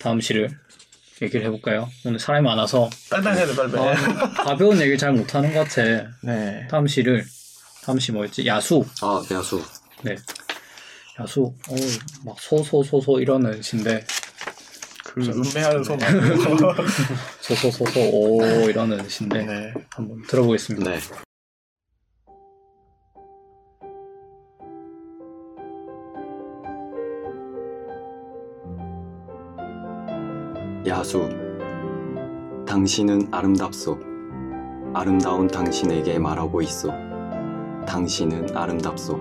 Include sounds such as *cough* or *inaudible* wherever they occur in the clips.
다음 시를 얘기를 해볼까요? 오늘 사람이 많아서 빨리빨리 해야 돼, 빨리빨리. 어, 가벼운 얘기를 잘 못하는 것 같아. 네. 다음 시를 다음 시 뭐였지? 야수. 아, 야수. 네. 야수. 어, 막 소소소소 이러는 시인데 그 음매하는 소리. 소소소소 오 이러는 시인데 네. 한번 들어보겠습니다. 네. 야수, 당신은 아름답소. 아름다운 당신에게 말하고 있어. 당신은 아름답소.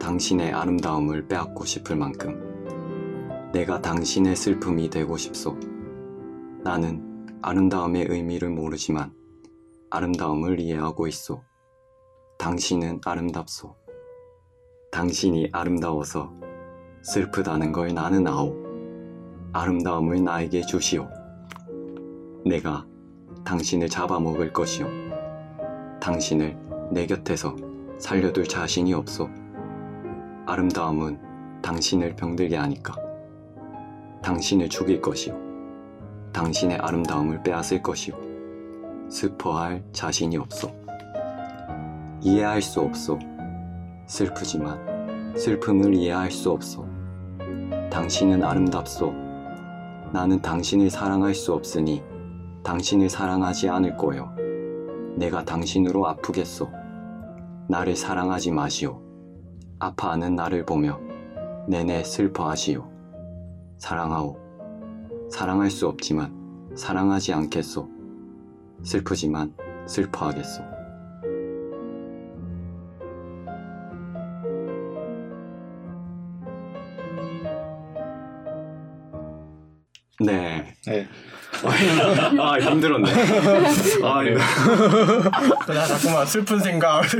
당신의 아름다움을 빼앗고 싶을 만큼. 내가 당신의 슬픔이 되고 싶소. 나는 아름다움의 의미를 모르지만 아름다움을 이해하고 있소. 당신은 아름답소. 당신이 아름다워서 슬프다는 걸 나는 아오. 아름다움을 나에게 주시오. 내가 당신을 잡아먹을 것이오. 당신을 내 곁에서 살려둘 자신이 없소. 아름다움은 당신을 병들게 하니까. 당신을 죽일 것이오. 당신의 아름다움을 빼앗을 것이오. 슬퍼할 자신이 없소. 이해할 수 없소. 슬프지만 슬픔을 이해할 수 없소. 당신은 아름답소. 나는 당신을 사랑할 수 없으니 당신을 사랑하지 않을 거요. 내가 당신으로 아프겠소. 나를 사랑하지 마시오. 아파하는 나를 보며 내내 슬퍼하시오. 사랑하오. 사랑할 수 없지만 사랑하지 않겠소. 슬프지만 슬퍼하겠소. 네. 네. *laughs* 아, 힘들었네. *laughs* 아, 네. 나 자꾸만 슬픈 생각. *laughs*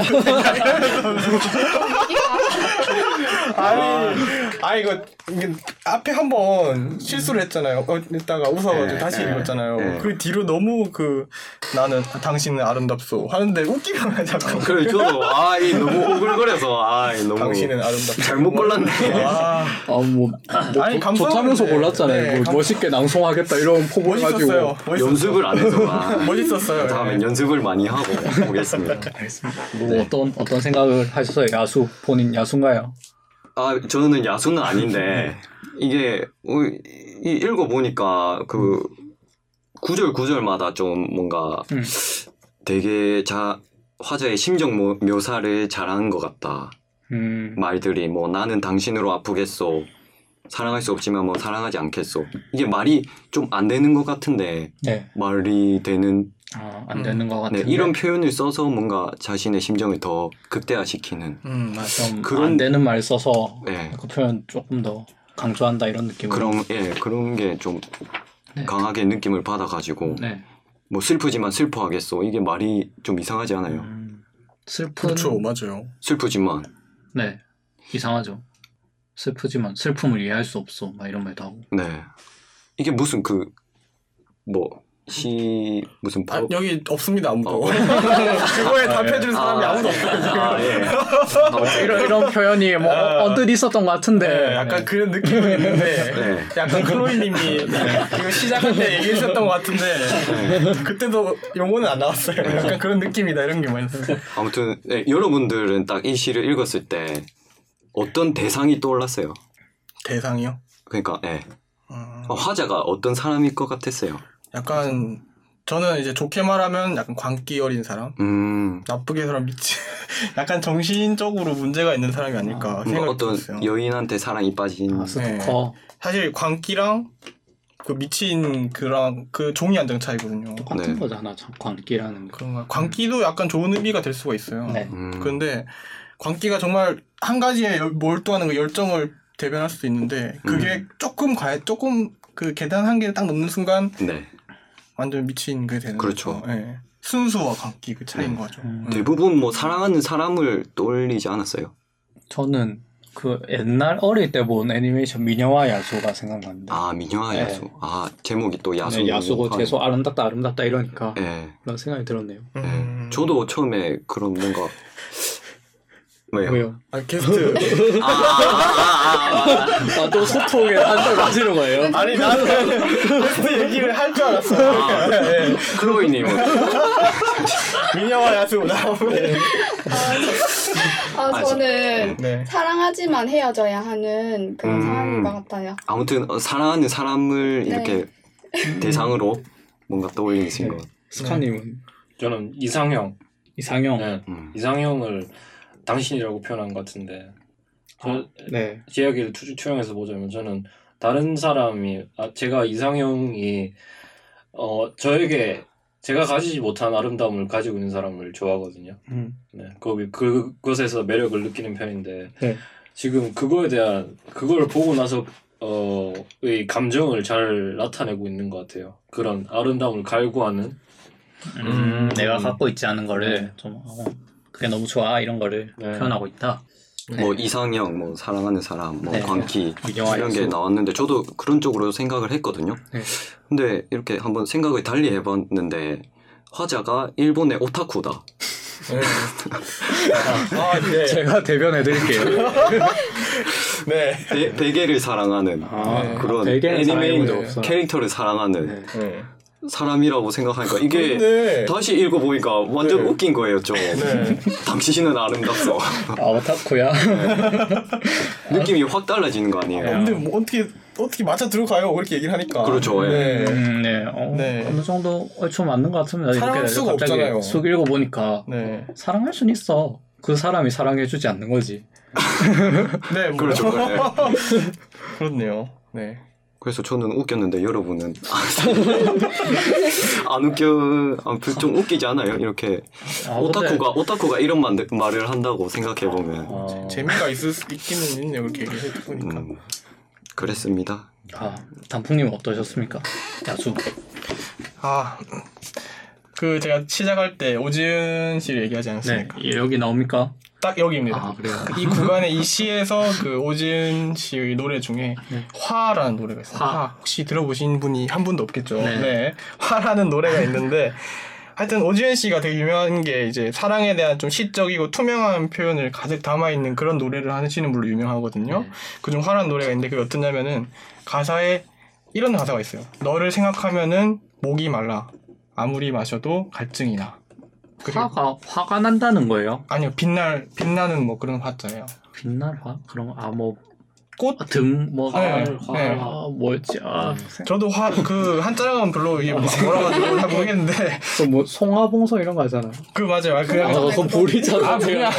아니, 아 이거 이게 앞에 한 번 실수를 했잖아요. 어, 이따가 웃어가지고 네, 다시 네, 읽었잖아요. 네. 그 뒤로 너무 그 나는 당신은 아름답소 하는데 웃기면 자꾸 그래, 저도, 아, 이 너무 오글거려서, 아, 이 너무. 당신은 아름답소. 잘못 골랐네. 아, 아, 뭐, 뭐 아니, 감사합니다. 좋다면서 골랐잖아요. 네, 뭐 감- 멋있게 낭송하겠다 이런 포부 멋있었어요. 가지고. 멋있었어요. 연습을 안 해서. 아, *laughs* 멋있었어요. 다음엔 네. 연습을 많이 하고 보겠습니다. 알겠습니다. 뭐 어떤 어떤 생각을 하셨어요? 야수 본인 야수인가요? 아, 저는 야수는 아닌데, 이게, 어, 이, 읽어보니까, 그, 구절 구절마다 좀 뭔가 음. 되게 자, 화자의 심정 모- 묘사를 잘하는 것 같다. 음, 말들이 뭐 나는 당신으로 아프겠소. 사랑할 수 없지만 뭐 사랑하지 않겠소. 이게 말이 좀 안 되는 것 같은데 네, 말이 되는 아, 안 되는 것 네, 같은데. 이런 표현을 써서 뭔가 자신의 심정을 더 극대화시키는 음, 맞아. 좀 그런- 안 되는 말 써서 네. 그 표현 조금 더 강조한다 이런 느낌으로. 그런 예 그런 게좀 네. 강하게 느낌을 받아가지고 네. 뭐 슬프지만 슬퍼하겠소 이게 말이 좀 이상하지 않아요. 음, 슬픈. 그렇죠, 맞아요. 슬프지만 네, 이상하죠. 슬프지만 슬픔을 이해할 수 없어. 막 이런 말도 하고. 네 이게 무슨 그 뭐 시 무슨 아, 법 여기 없습니다 아무도. 어. *laughs* 그거에 답해줄 사람이 아, 아무도 예. 없어요. 지금. 아, 예. 아, *laughs* 이런 이런 표현이 뭐 아. 언뜻 있었던 것 같은데. 네, 약간 그런 느낌은 있는데 네. 약간 클로이님이 이거 시작할 때 얘기하셨던 것 같은데 그때도 용어는 안 나왔어요. 약간 그런 느낌이다 이런 게 많이 있어요. 아무튼 네, 여러분들은 딱 이 시를 읽었을 때 어떤 대상이 떠올랐어요? 대상이요? 그러니까 예. 음, 어, 화자가 어떤 사람일 것 같았어요. 약간 저는 이제 좋게 말하면 약간 광기 어린 사람, 음, 나쁘게 사람 미치, *laughs* 약간 정신적으로 문제가 있는 사람이 아닐까 뭔가 생각이 어떤 들었어요. 여인한테 사랑이 빠진 아, 스토커 사실 광기랑 그 미친 그랑 그 종이 한 장 차이거든요. 똑같은 네. 거잖아. 참 광기라는 거. 그런가? 광기도 약간 좋은 의미가 될 수가 있어요. 네. 음, 그런데 광기가 정말 한 가지에 열- 몰두하는 그 열정을 대변할 수도 있는데 그게 음. 조금 가 조금 그 계단 한 개를 딱 넘는 순간 네. 완전 미친 게 되는 그렇죠. 거죠. 예. 순수와 광기 그 차이인 네. 거죠. 음. 예. 대부분 뭐 사랑하는 사람을 떠올리지 않았어요. 저는 그 옛날 어릴 때 본 애니메이션 미녀와 야수가 생각납니다. 아 미녀와 네. 야수. 아 제목이 또 야수. 네, 야수고 재수 아름답다 아름답다 이러니까 예. 그런 생각이 들었네요. 예. 음. 저도 처음에 그런 뭔가 왜요? 왜요? 아 게스트. *laughs* 아, 아, 아, 아, 아, 아또 소통에 한달 가지는 거예요? *laughs* 아니 나는 게스트 얘기를 할 줄 알았어. 아. 네. 크로이님은 미녀와 *laughs* 야수 나오네. 아, 저는 네. 사랑하지만 헤어져야 하는 그런 음. 상황인 것 같아요. 아무튼 어, 사랑하는 사람을 네. 이렇게 대상으로 뭔가 떠올리신 것. 스카님은 저는 이상형. 이상형. 네. 음. 이상형을 당신이라고 표현한 것 같은데 저, 네. 제 이야기를 투, 투영해서 보자면 저는 다른 사람이 아, 제가 이상형이 어 저에게 제가 가지지 못한 아름다움을 가지고 있는 사람을 좋아하거든요. 음. 네, 거기 그- 그것에서 매력을 느끼는 편인데 네. 지금 그거에 대한 그걸 보고 나서 어의 감정을 잘 나타내고 있는 것 같아요. 그런 아름다움을 갈구하는 음, 내가 음. 갖고 있지 않은 거를 네. 좀 어, 그게 너무 좋아 이런 거를 네. 표현하고 있다. 뭐 이상형, 뭐 사랑하는 사람, 뭐 네. 광기 영화 이런 게. 나왔는데 저도 그런 쪽으로 생각을 했거든요. 네. 근데 이렇게 한번 생각을 달리 해봤는데 화자가 일본의 오타쿠다. 아 네. 제가 대변해 드릴게요. 네. 배, 베개를 사랑하는 아, 네. 그런 베개는 사랑해본 적 애니메이 없어요. 캐릭터를 사랑하는 네. 네. 사람이라고 생각하니까 *laughs* 이게 근데 다시 읽어보니까 완전 네. 웃긴 거예요 좀 네. *laughs* 당신은 아름답소 *laughs* 아 오타쿠야. 느낌이 확 달라지는 거 아니에요 근데 뭐 어떻게 어떻게 맞아 들어가요? 그렇게 얘기를 하니까. 그렇죠, 예. 네. 음, 네. 어, 네. 어느 정도 얼추 맞는 것 같으면 사랑할 수가 갑자기 없잖아요. 쑥 읽어보니까 네. 사랑할 순 있어. 그 사람이 사랑해주지 않는 거지. 네. 뭐. 그렇죠 네. 그렇네요. 네. 그래서 저는 웃겼는데 여러분은 *laughs* 안 웃겨 아, 그- 좀 웃기지 않아요 이렇게 아, 오타쿠가 오타쿠가 이런 말, 말을 한다고 생각해 보면 어, 재미가 있을 수 있기는 있네요. 그렇게 얘기해 보니까. 음, 그랬습니다 아, 단풍님 어떠셨습니까? 야수. 아. 그 제가 시작할 때 오지은 씨를 얘기하지 네, 않았습니까? 여기 나옵니까? 딱 여기입니다. 아. *laughs* 이 구간의 이 시에서 그 오지은 씨의 노래 중에 네. 화라는 노래가 있어요. 화. 화. 혹시 들어보신 분이 한 분도 없겠죠. 네. 네. 화라는 노래가 있는데 하여튼 오지은 씨가 되게 유명한 게 이제 사랑에 대한 좀 시적이고 투명한 표현을 가득 담아 있는 그런 노래를 하시는 분로 유명하거든요. 네. 그중 화라는 노래가 있는데 그게 어떠냐면은 가사에 이런 가사가 있어요. 너를 생각하면은 목이 말라. 아무리 마셔도 갈증이 나. 그리고 화가 화가 난다는 거예요. 아니요 빛날 빛나는 뭐 그런 화자예요. 빛날 화 그런 거. 아뭐 꽃 등뭐 네, 화, 네. 아, 뭐였지? 아, 저도 화 그 한자랑은 별로 이게 뭐라 가지고 잘 모르겠는데 *laughs* 그뭐 송화봉소 이런 거 하잖아요. 그 맞아요. 아, 아, 그냥 그건 불이잖아. 아 그냥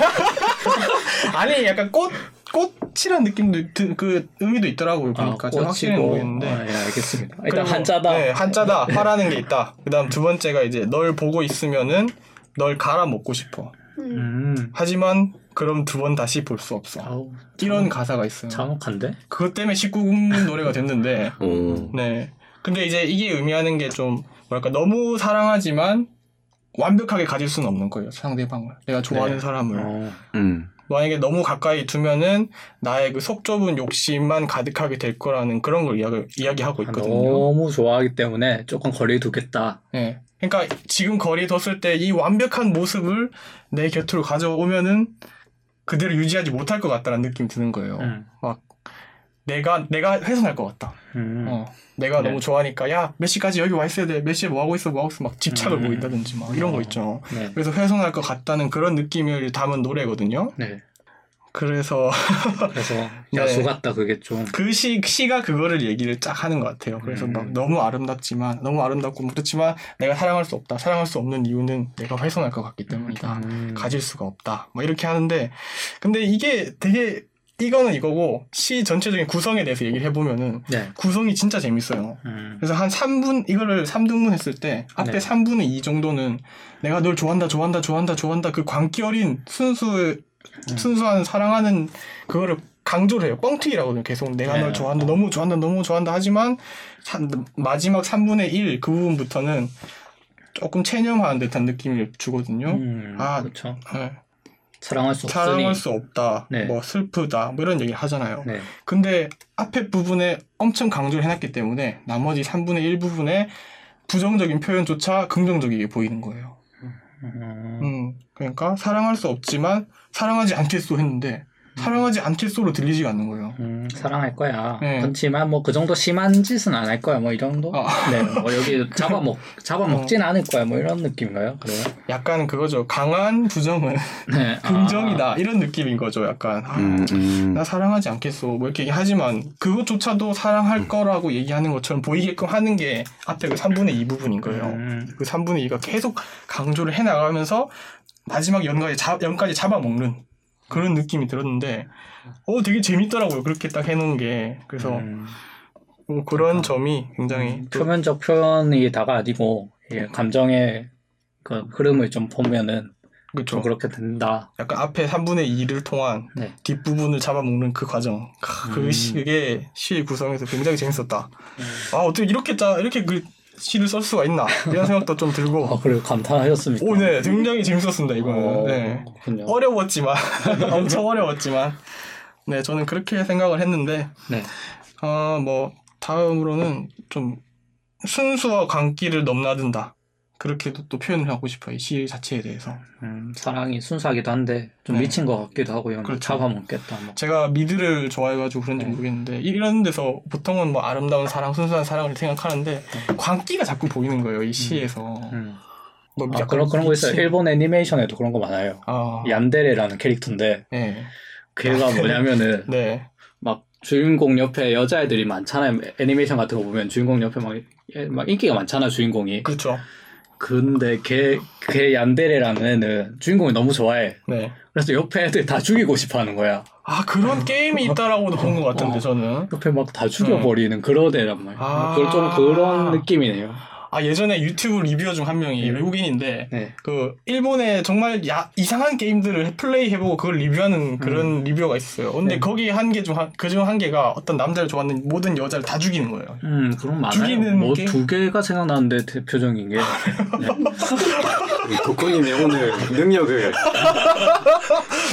아니 약간 꽃 꽃이란 느낌도 드- 그 의미도 있더라고요. 보니까 제가 확실히 는 모르겠는데. 아, 예, 알겠습니다. 일단 그리고, 한자다. 네, 한자다. 화라는 게 있다. 그다음 두 번째가 이제 널 보고 있으면은 널 갈아 먹고 싶어. 음. 음. 하지만 그럼 두 번 다시 볼 수 없어. 아우, 이런 가사가 있어요. 잔혹한데? 그것 때문에 19금 노래가 됐는데 오. *laughs* 네. 근데 이제 이게 의미하는 게 좀 뭐랄까 너무 사랑하지만 완벽하게 가질 수는 없는 거예요. 상대방을. 내가 좋아하는 네. 사람을. 어, 음. 만약에 너무 가까이 두면은 나의 그 속 좁은 욕심만 가득하게 될 거라는 그런 걸 이야기, 이야기하고 있거든요. 너무 좋아하기 때문에 조금 거리 두겠다. 예. 그러니까 지금 거리 뒀을 때 이 완벽한 모습을 내 곁으로 가져오면은 그대로 유지하지 못할 것 같다는 느낌이 드는 거예요. 음. 내가 내가 훼손할 것 같다. 음. 어. 내가 네. 너무 좋아하니까 야 몇 시까지 여기 와 있어야 돼. 몇 시에 뭐 하고 있어 뭐 하고 있어 막 집착을 음. 보인다든지 막 이런 어. 거 있죠. 네. 그래서 훼손할 것 같다는 그런 느낌을 담은 노래거든요. 네. 그래서 *laughs* 그래서 네. 야수 같다 그게 좀. 그 시, 시가 그거를 얘기를 쫙 하는 것 같아요. 그래서 음. 막 너무 아름답지만, 너무 아름답고 뭐 그렇지만 내가 사랑할 수 없다. 사랑할 수 없는 이유는 내가 훼손할 것 같기 때문이다. 음. 가질 수가 없다. 뭐 이렇게 하는데, 근데 이게 되게, 이거는 이거고, 시 전체적인 구성에 대해서 얘기를 해보면은, 네. 구성이 진짜 재밌어요. 음. 그래서 한 3분, 이거를 3등분 했을 때, 앞에 네. 3분의 2 정도는 내가 널 좋아한다, 좋아한다, 좋아한다, 좋아한다, 그 광기 어린 순수, 음. 순수한 사랑하는 그거를 강조를 해요. 뻥튀기라거든요. 계속 내가 네. 널 좋아한다, 너무 좋아한다, 너무 좋아한다 하지만, 사- 마지막 3분의 1 그 부분부터는 조금 체념하는 듯한 느낌을 주거든요. 음. 아, 그렇죠. 네. 사랑할 수 없으니. 사랑할 수 없다, 네. 뭐 슬프다, 뭐 이런 얘기 하잖아요. 네. 근데 앞에 부분에 엄청 강조를 해놨기 때문에 나머지 3분의 1 부분에 부정적인 표현조차 긍정적이게 보이는 거예요. 음. 음, 그러니까 사랑할 수 없지만 사랑하지 않겠소 했는데 사랑하지 않겠소로 들리지가 않는 거예요. 음, 사랑할 거야. 네. 그렇지만 뭐 그 정도 심한 짓은 안 할 거야. 뭐이 정도. 아. 네. 뭐 여기 잡아먹 *laughs* 잡아먹진 어. 않을 거야. 뭐 이런 느낌인가요? 그래요? 약간 그거죠. 강한 부정은 네. *laughs* 긍정이다 이런 느낌인 거죠. 약간 아, 음, 음. 나 사랑하지 않겠소 뭐 이렇게 얘기하지만 그것조차도 사랑할 거라고 얘기하는 것처럼 보이게끔 하는 게 앞에 그 3분의 2 부분인 거예요. 음, 그 3분의 2가 계속 강조를 해 나가면서 마지막 연까지, 잡, 연까지 잡아먹는 그런 느낌이 들었는데 어 되게 재밌더라고요. 그렇게 딱 해놓은 게. 그래서 음, 뭐 그런 점이 굉장히 음, 또- 표면적 표현이 다가 아니고 이게 감정의 그 흐름을 좀 보면은 그렇죠 좀 그렇게 된다. 약간 앞에 3분의 2를 통한 네. 뒷부분을 잡아먹는 그 과정. 크, 그 음. 시, 그게 시 구성에서 굉장히 재밌었다. 아 어떻게 이렇게 짜 이렇게 그 시를 쓸 수가 있나 이런 생각도 좀 들고 아, 그리고 감탄하셨습니까? 오, 네, 굉장히 재밌었습니다, 이거는. 어, 네. 그렇군요. 어려웠지만, *laughs* 엄청 어려웠지만, 네, 저는 그렇게 생각을 했는데, 네. 어, 뭐, 다음으로는 좀, 순수와 광기를 넘나든다. 그렇게도 또 표현을 하고 싶어요, 이시 자체에 대해서. 음, 사랑이 순수하기도 한데 좀 네. 미친 것 같기도 하고요. 그렇죠. 잡아먹겠다. 뭐. 제가 미드를 좋아해가지고 그런지 네. 모르겠는데, 이런 데서 보통은 뭐 아름다운 사랑, 순수한 사랑을 생각하는데, 광기가 자꾸 보이는 거예요, 이 시에서. 음. 뭐 아, 그런 그런 거 있어요. 일본 애니메이션에도 그런 거 많아요. 아, 얀데레라는 캐릭터인데 네. 걔가 뭐냐면은 네. 막 주인공 옆에 여자애들이 많잖아요. 애니메이션 같은 거 보면 주인공 옆에 막, 예, 막 인기가 많잖아 주인공이. 그렇죠. 근데 걔, 걔 얀데레라는 애는 주인공이 너무 좋아해. 네. 그래서 옆에 애들 다 죽이고 싶어 하는 거야. 아 그런 게임이 있다라고도 본 것 같은데 어. 저는 옆에 막 다 죽여버리는 그런 애란 말이야. 아. 그걸 좀 그런 느낌이네요. 아 예전에 유튜브 리뷰어 중 한 명이 음. 외국인인데 네. 그 일본의 정말 야, 이상한 게임들을 플레이 해보고 그걸 리뷰하는 그런 리뷰어가 있었어요. 근데 네. 거기 한 개중그중 한 개가 어떤 남자를 좋아하는 모든 여자를 다 죽이는 거예요. 음, 그런 많아요. 죽이는 뭐 게- 두 개가 생각나는데 대표적인 게. *laughs* 네. 덕후님의 오늘 능력을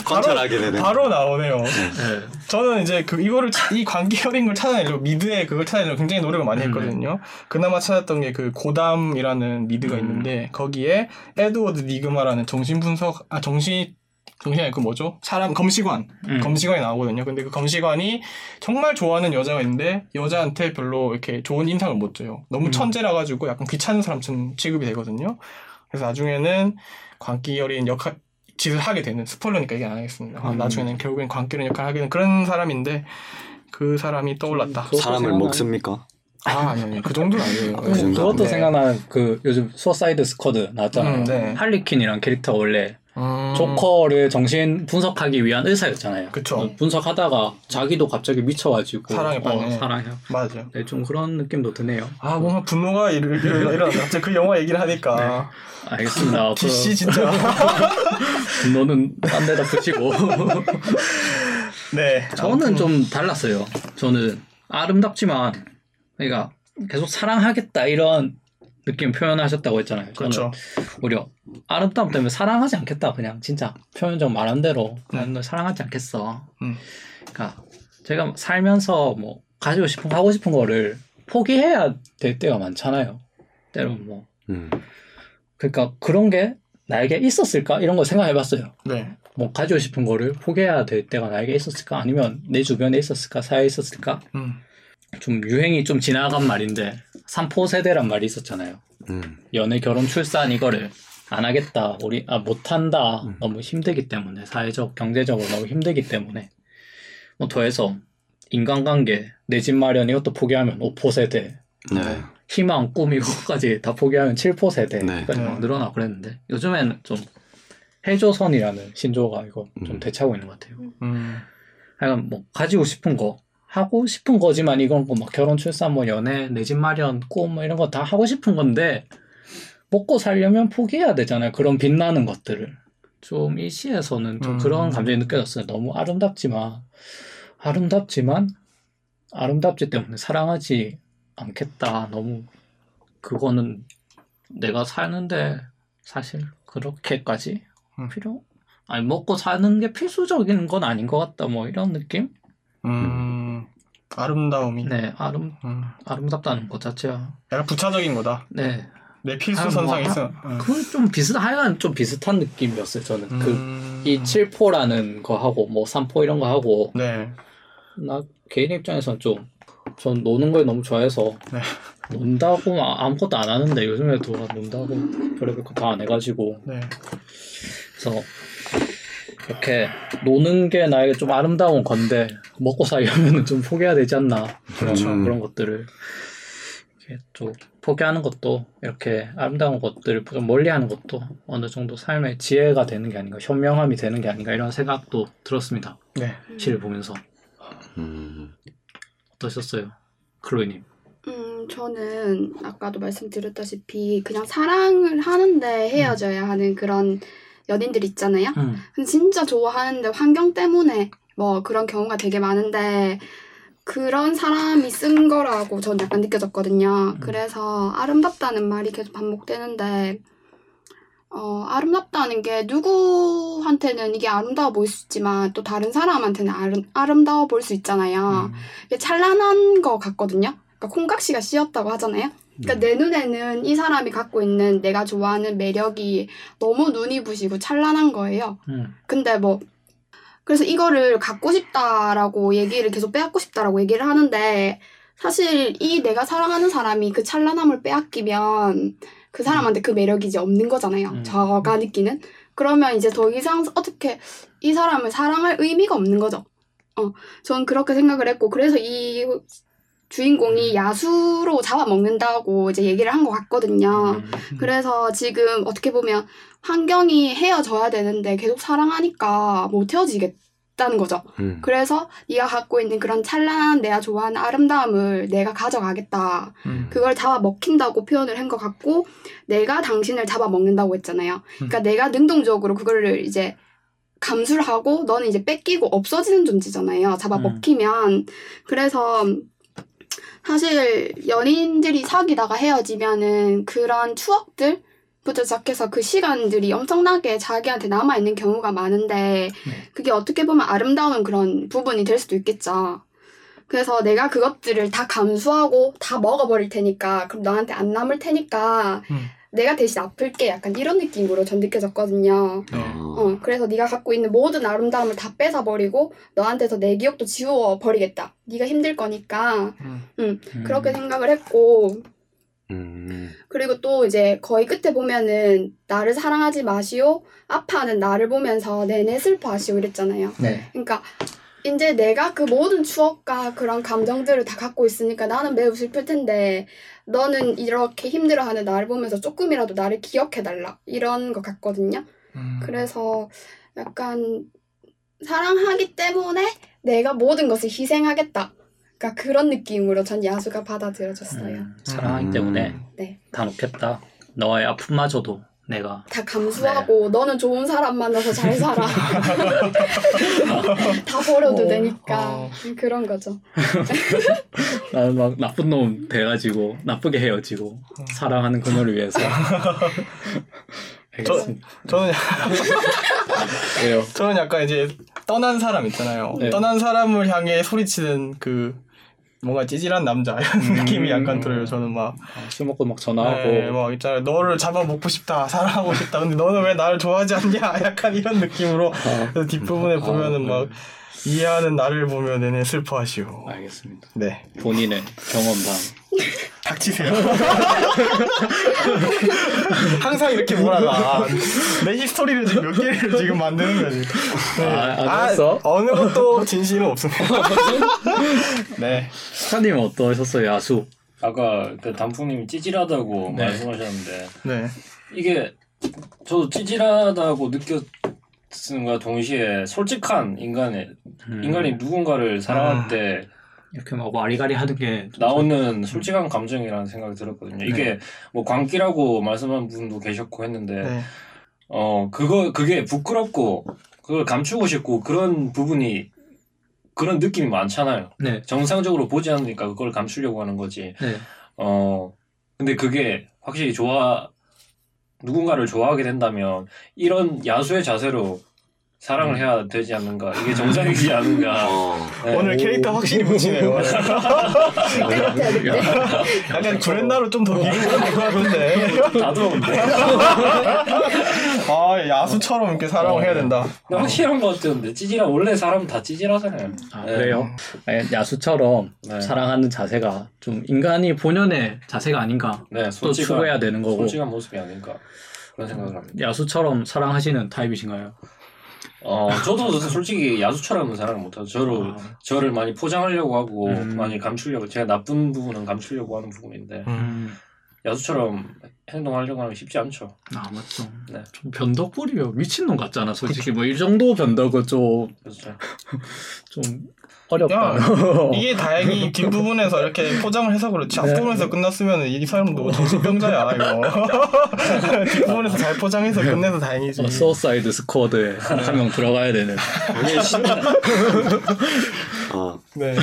관찰하게 되는. 바로 나오네요. 네. 저는 이제 그 이거를 차- 이 관계 어린 *laughs* 걸 찾아내려고 미드에 그걸 찾아내려고 굉장히 노력을 많이 음. 했거든요. 그나마 찾았던 게 그 고담이라는 미드가 음. 있는데 거기에 에드워드 니그마라는 정신 분석 아 정신 정신이 아니고 그 뭐죠? 사람 검시관 음. 검시관이 나오거든요. 근데 그 검시관이 정말 좋아하는 여자가 있는데 여자한테 별로 이렇게 좋은 인상을 못 줘요. 너무 음. 천재라 가지고 약간 귀찮은 사람처럼 취급이 되거든요. 그래서 나중에는 광기 어린 역할 짓을 하게 되는 스포일러니까 얘기 안 하겠습니다. 아, 음. 나중에는 결국엔 광기 어린 역할을 하게 되는 그런 사람인데 그 사람이 떠올랐다. 사람을. 먹습니까? 아 아니 아니 그 정도는 아니에요. 그, 정도? 그것도 네. 생각나는 그 요즘 Suicide Squad 나왔잖아요. 음, 네. 할리퀸이란 캐릭터가 원래 음. 조커를 정신 분석하기 위한 의사였잖아요. 그쵸. 어, 분석하다가 자기도 갑자기 미쳐가지고 사랑에 빠네. 어, 사랑해요. 맞아. 네, 좀 그런 느낌도 드네요. 아 뭔가 분노가 일어 일어 일어나. 갑자기 그 영화 얘기를 하니까 알겠습니다. *laughs* 앞으로 DC 진짜. *laughs* 분노는 딴 데다 붙이고. *laughs* 네. 저는 좀 달랐어요. 저는 아름답지만 그러니까 계속 사랑하겠다 이런 느낌 표현하셨다고 했잖아요. 그렇죠. 오히려 아름다움 때문에 사랑하지 않겠다 그냥 진짜 표현적 말한 대로 네. 나는 널 사랑하지 않겠어. 음. 그러니까 제가 살면서 뭐 가지고 싶은 거 하고 싶은 거를 포기해야 될 때가 많잖아요. 때론 뭐 음. 그러니까 그런 게 나에게 있었을까 이런 거 생각해봤어요. 네. 뭐 가지고 싶은 거를 포기해야 될 때가 나에게 있었을까 아니면 내 주변에 있었을까 사회에 있었을까 음. 좀 유행이 좀 지나간 말인데 삼포 세대란 말이 있었잖아요. 음. 연애, 결혼, 출산 이거를 안 하겠다. 우리 아 못한다. 음. 너무 힘들기 때문에 사회적, 경제적으로 너무 힘들기 때문에 뭐 더해서 인간관계, 내 집 마련 이것도 포기하면 5포 세대, 네. 희망, 꿈 이거까지 다 포기하면 7포 세대까지 네. 막 늘어나 그랬는데 요즘에는 좀 해조선이라는 신조어가 이거 좀 음. 대차고 있는 것 같아요. 음. 하여간 뭐 가지고 싶은 거 하고 싶은 거지만 이건 뭐막 결혼 출산 뭐 연애 내 집 마련 꿈 뭐 이런 거 다 하고 싶은 건데 먹고 살려면 포기해야 되잖아요 그런 빛나는 것들을 좀 이 시에서는 좀 음. 그런 감정이 느껴졌어요 너무 아름답지만 아름답지만 아름답지 때문에 사랑하지 않겠다 너무 그거는 내가 사는데 사실 그렇게까지 음. 필요 아니 먹고 사는 게 필수적인 건 아닌 것 같다 뭐 이런 느낌 음. 아름다움이. 네 아름 음. 아름답다는 것 자체야 약간 부차적인 거다. 네 내 필수 아, 뭐, 선상에 아, 있어. 응. 그건 좀 비슷 하여간 좀 비슷한 느낌이었어요 저는 그 음. 이 7포라는 거 하고 뭐 3포 이런 거 하고 네. 나 개인 입장에서는 좀전 노는 걸 너무 좋아해서 네. 논다고 아- 아무것도 안 하는데 요즘에 누가 논다고 별의별 거 다 안 해가지고 네. 그래서 이렇게 노는 게 나에게 좀 아름다운 건데 먹고 살려면 좀 포기해야 되지 않나 그런, 그렇죠. 그런 것들을 이렇게 좀 포기하는 것도 이렇게 아름다운 것들을 좀 멀리하는 것도 어느 정도 삶의 지혜가 되는 게 아닌가 현명함이 되는 게 아닌가 이런 생각도 들었습니다 네. 시를 보면서 음. 어떠셨어요 클로이님 음, 저는 아까도 말씀드렸다시피 그냥 사랑을 하는데 헤어져야 하는 그런 연인들 있잖아요. 음. 진짜 좋아하는데 환경 때문에 뭐 그런 경우가 되게 많은데 그런 사람이 쓴 거라고 전 약간 느껴졌거든요. 음. 그래서 아름답다는 말이 계속 반복되는데 어, 아름답다는 게 누구한테는 이게 아름다워 보일 수 있지만 또 다른 사람한테는 아름, 아름다워 보일 수 있잖아요. 음. 이게 찬란한 거 같거든요. 그러니까 콩각시가 씌었다고 하잖아요. 그러니까 내 눈에는 이 사람이 갖고 있는 내가 좋아하는 매력이 너무 눈이 부시고 찬란한 거예요. 음. 근데 뭐 그래서 이거를 갖고 싶다라고 얘기를 계속 빼앗고 싶다라고 얘기를 하는데 사실 이 내가 사랑하는 사람이 그 찬란함을 빼앗기면 그 사람한테 그 매력이 이제 없는 거잖아요. 음. 저가 느끼는. 그러면 이제 더 이상 어떻게 이 사람을 사랑할 의미가 없는 거죠. 어, 전 그렇게 생각을 했고 그래서 이 주인공이 야수로 잡아먹는다고 이제 얘기를 한 것 같거든요. 음. 그래서 지금 어떻게 보면 환경이 헤어져야 되는데 계속 사랑하니까 못 헤어지겠다는 거죠. 음. 그래서 네가 갖고 있는 그런 찬란한 내가 좋아하는 아름다움을 내가 가져가겠다. 음. 그걸 잡아 먹힌다고 표현을 한 것 같고 내가 당신을 잡아 먹는다고 했잖아요. 그러니까 내가 능동적으로 그거를 이제 감수를 하고 너는 이제 뺏기고 없어지는 존재잖아요. 잡아 음. 먹히면 그래서 사실 연인들이 사귀다가 헤어지면은 그런 추억들 부터 시작해서 그 시간들이 엄청나게 자기한테 남아있는 경우가 많은데 그게 어떻게 보면 아름다운 그런 부분이 될 수도 있겠죠. 그래서 내가 그것들을 다 감수하고 다 먹어버릴 테니까 그럼 너한테 안 남을 테니까 음. 내가 대신 아플게 약간 이런 느낌으로 전 느껴졌거든요. 네. 어. 어, 그래서 네가 갖고 있는 모든 아름다움을 다 뺏어버리고 너한테서 내 기억도 지워버리겠다. 네가 힘들 거니까 음. 음, 음. 그렇게 생각을 했고 음. 그리고 또 이제 거의 끝에 보면은 나를 사랑하지 마시오 아파하는 나를 보면서 내내 슬퍼하시오 이랬잖아요. 네. 그러니까 이제 내가 그 모든 추억과 그런 감정들을 다 갖고 있으니까 나는 매우 슬플 텐데 너는 이렇게 힘들어하는 나를 보면서 조금이라도 나를 기억해달라 이런 것 같거든요. 음. 그래서 약간 사랑하기 때문에 내가 모든 것을 희생하겠다. 그러니까 그런 느낌으로 전 야수가 받아들여졌어요. 음, 사랑하기 음. 때문에 네. 다 놓겠다. 너의 아픔마저도 내가 다 감수하고 너는 좋은 사람 만나서 잘 살아. *laughs* 다 버려도 어, 되니까 어. 그런 거죠. *laughs* 나는 막 나쁜 놈 돼가지고 나쁘게 헤어지고 사랑하는 그녀를 위해서 *laughs* 알겠습니다. 저는 왜요? 저는 약간 이제 떠난 사람 있잖아요. 네. 떠난 사람을 향해 소리치는 그 뭔가 찌질한 남자 이런 느낌이 약간 들어요. 저는 막, 아, 술 먹고 막 전화하고 네, 막 있잖아요. 너를 잡아 먹고 싶다, 사랑하고 싶다. 근데 너는 왜 나를 좋아하지 않냐? *laughs* 약간 이런 느낌으로 아, 그래서 뒷부분에 아, 보면은 네. 막 이해하는 나를 보면 내내 슬퍼하시오. 알겠습니다. 네, 본인의 경험담. 닥치세요. *laughs* 항상 이렇게 뭐라가 내 히스토리를 지금 몇 개를 지금 만드는 거지. 네. 아, 알았어. 어느 것도 진실은 없습니다. *laughs* 네. 스타님은 어떠셨어요, 야수? 아까 그 단풍님이 찌질하다고 네. 말씀하셨는데 네. 이게 저도 찌질하다고 느꼈 음과 동시에 솔직한 인간의 음, 인간이 누군가를 사랑할 아. 때 이렇게 막 와리가리 하는 게 나오는 솔직한 감정이라는 생각이 들었거든요. 이게 뭐 광기라고 말씀한 분도 계셨고 했는데 네. 어 그거 그게 부끄럽고 그걸 감추고 싶고 그런 부분이 그런 느낌이 많잖아요. 네, 정상적으로 보지 않으니까 그걸 감추려고 하는 거지. 네, 어 근데 그게 확실히 좋아 누군가를 좋아하게 된다면 이런 야수의 자세로 사랑을 해야 되지 않는가 이게 정상이지 않는가 어. 네. 오늘 캐릭터 확실히 붙이네요. 네. 약간 구렛나루 좀더 길고 될것 같은데. 다듬었는데 *laughs* 아 야수처럼 이렇게 사랑을 해야 된다. 근데 확실한 것 같은데 찌질하 원래 사람 다 찌질하잖아요 아, 네. 그래요? 아니, 야수처럼 네. 사랑하는 자세가 좀 인간이 본연의 자세가 아닌가 네 또 솔직한 추구해야 되는 거고 솔직한 모습이 아닌가 그런 생각을 합니다 야수처럼 사랑하시는 타입이신가요? 어 저도 솔직히 야수처럼은 사랑을 못하죠 저를 아, 저를 많이 포장하려고 하고 음. 많이 감추려고 제가 나쁜 부분은 감추려고 하는 부분인데 음, 야수처럼 행동하려고 하면 쉽지 않죠. 아 맞죠. 네. 좀 변덕 부리면 미친놈 같잖아. 솔직히 뭐 이 정도 변덕은 좀 그래서 *laughs* 좀 어렵다. 야, *laughs* 이게 다행히 뒷 부분에서 이렇게 포장을 해서 그렇지 네. 앞부분에서 끝났으면 이 사람도 정신병자야 이거 *laughs* 뒷 부분에서 잘 포장해서 끝내서 다행이지 어, Suicide Squad에 한명 들어가야 되는. 어, 네.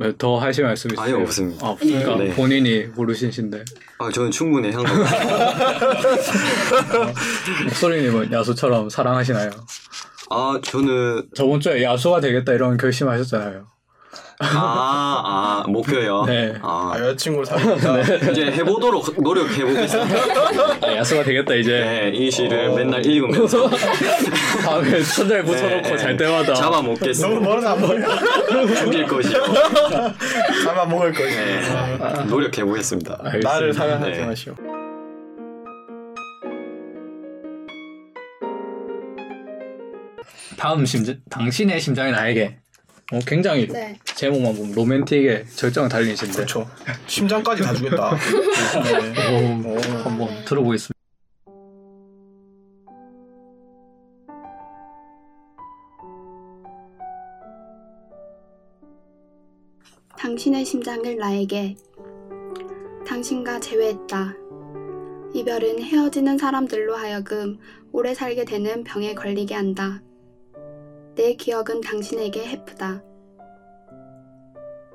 네, 더 하실 말씀 있으세요? 아예 없습니다. 아, 없으니까 네. 본인이 고르신신데 아, 저는 충분히 향각. *laughs* 목소리님은 야수처럼 사랑하시나요? 아, 저는 저번 주에 야수가 되겠다 이런 결심하셨잖아요. 아, 아 목표요. 네. 아, 아, 여자친구를 사귀자 이제 해보도록 노력해 보겠습니다. 아, 야수가 되겠다 이제. 네, 이 시를 맨날 읽으면서 다음에 *laughs* 천장에 붙여놓고 네. 잘 때마다 잡아 너무 먹겠습니다. 멀어서 안 보여 죽일 것이고 *laughs* 잡아 먹을 거지 네, 노력해 보겠습니다. 알겠습니다. 나를 사랑하지 네. 마시오 다음 심장, 당신의 심장이 나에게. 어, 굉장히 네. 제목만 보면 로맨틱에 절정을 달리신데. 그렇죠 심장까지 다 주겠다 *laughs* 네. 오, 한번 들어보겠습니다. 당신의 심장을 나에게. 당신과 재회했다. 이별은 헤어지는 사람들로 하여금 오래 살게 되는 병에 걸리게 한다. 내 기억은 당신에게 해프다.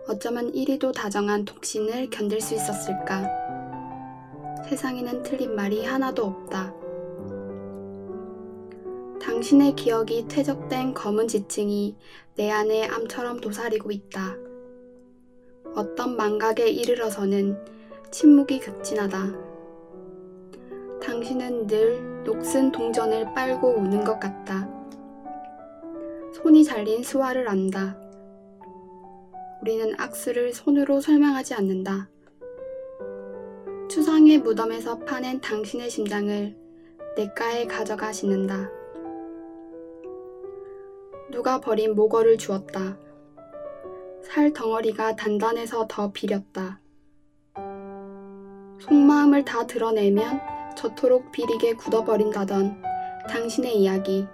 어쩌면 이리도 다정한 독신을 견딜 수 있었을까? 세상에는 틀린 말이 하나도 없다. 당신의 기억이 퇴적된 검은 지층이 내 안에 암처럼 도사리고 있다. 어떤 망각에 이르러서는 침묵이 극진하다. 당신은 늘 녹슨 동전을 빨고 우는 것 같다. 손이 잘린 수화를 안다. 우리는 악수를 손으로 설명하지 않는다. 추상의 무덤에서 파낸 당신의 심장을 내가에 가져가 신는다. 누가 버린 모거를 주었다. 살 덩어리가 단단해서 더 비렸다. 속마음을 다 드러내면 저토록 비리게 굳어버린다던 당신의 이야기.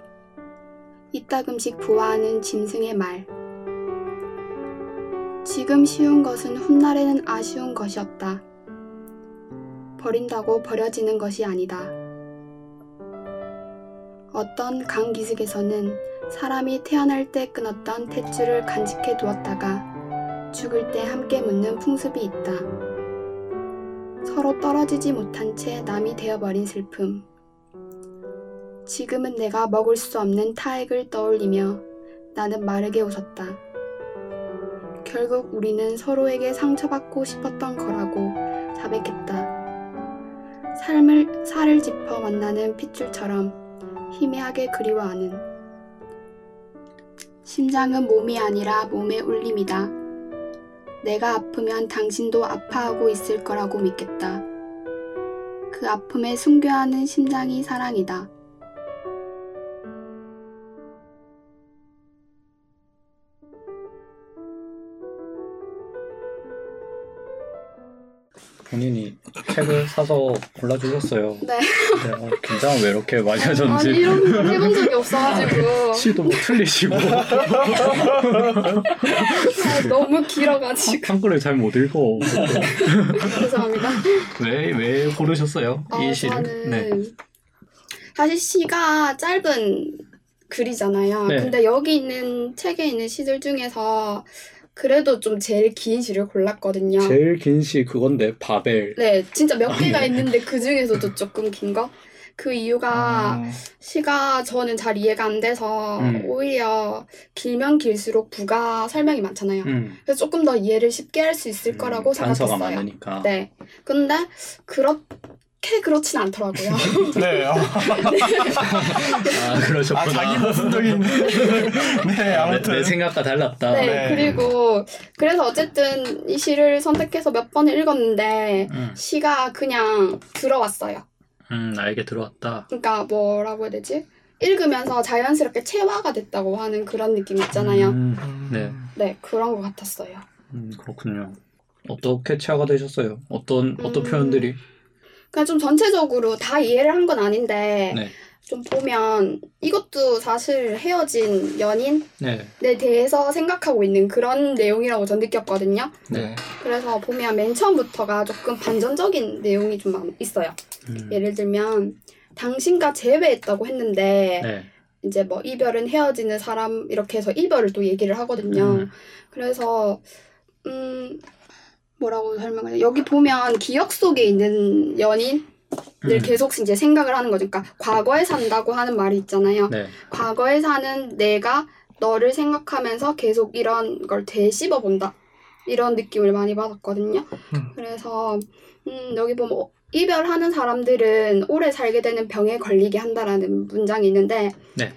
이따금씩 부화하는 짐승의 말. 지금 쉬운 것은 훗날에는 아쉬운 것이었다. 버린다고 버려지는 것이 아니다. 어떤 강 기슭에서는 사람이 태어날 때 끊었던 탯줄을 간직해 두었다가 죽을 때 함께 묻는 풍습이 있다. 서로 떨어지지 못한 채 남이 되어버린 슬픔. 지금은 내가 먹을 수 없는 타액을 떠올리며 나는 마르게 웃었다. 결국 우리는 서로에게 상처받고 싶었던 거라고 자백했다. 삶을 살을 짚어 만나는 핏줄처럼 희미하게 그리워하는 심장은 몸이 아니라 몸의 울림이다. 내가 아프면 당신도 아파하고 있을 거라고 믿겠다. 그 아픔에 순교하는 심장이 사랑이다. 본인이 책을 사서 골라주셨어요. 네. 네, 어, 긴장을 왜 이렇게 많이 아니 하셨는지. 이런 걸 해본 적이 없어가지고 *laughs* 시도 뭐 틀리시고 아, 너무 길어가지고 한글을 잘 못 읽어. 죄송합니다. 왜, 왜 고르셨어요? 어, 이 시를? 저는 네. 사실 시가 짧은 글이잖아요. 네. 근데 여기 있는 책에 있는 시들 중에서 그래도 좀 제일 긴 시를 골랐거든요. 제일 긴 시 그건데, 바벨. 네, 진짜 몇 개가 네. 있는데 그 중에서도 조금 긴 거. 그 이유가 음, 시가 저는 잘 이해가 안 돼서 음. 오히려 길면 길수록 부가 설명이 많잖아요. 음. 그래서 조금 더 이해를 쉽게 할 수 있을 거라고 음, 단서가 생각했어요. 많으니까. 네. 근데 그렇 게 그렇진 않더라고요. *laughs* 네. 어. 아 그러셨구나. 아 자기 모순적인. *laughs* 네 내, 아무튼. 내 생각과 달랐다. 네, 네. 그리고 그래서 어쨌든 이 시를 선택해서 몇 번을 읽었는데 음, 시가 그냥 들어왔어요. 음, 나에게 들어왔다. 그러니까 뭐라고 해야 되지? 읽으면서 자연스럽게 체화가 됐다고 하는 그런 느낌 있잖아요. 음, 음. 네. 네, 그런 것 같았어요. 음, 그렇군요. 어떻게 체화가 되셨어요? 어떤 어떤 음. 표현들이? 그냥 좀 전체적으로 다 이해를 한 건 아닌데 네. 좀 보면 이것도 사실 헤어진 연인에 네. 대해서 생각하고 있는 그런 내용이라고 전 느꼈거든요. 네. 그래서 보면 맨 처음부터가 조금 반전적인 내용이 좀 많- 있어요. 음, 예를 들면 당신과 재회했다고 했는데 네. 이제 뭐 이별은 헤어지는 사람 이렇게 해서 이별을 또 얘기를 하거든요. 음. 그래서 음 뭐라고 돼? 여기 보면 기억 속에 있는 연인을 음. 계속 이제 생각을 하는 거죠. 그러니까 과거에 산다고 하는 말이 있잖아요. 네. 과거에 사는 내가 너를 생각하면서 계속 이런 걸 되씹어 본다. 이런 느낌을 많이 받았거든요. 음. 그래서 음, 여기 보면 어, 이별하는 사람들은 오래 살게 되는 병에 걸리게 한다라는 문장이 있는데 네.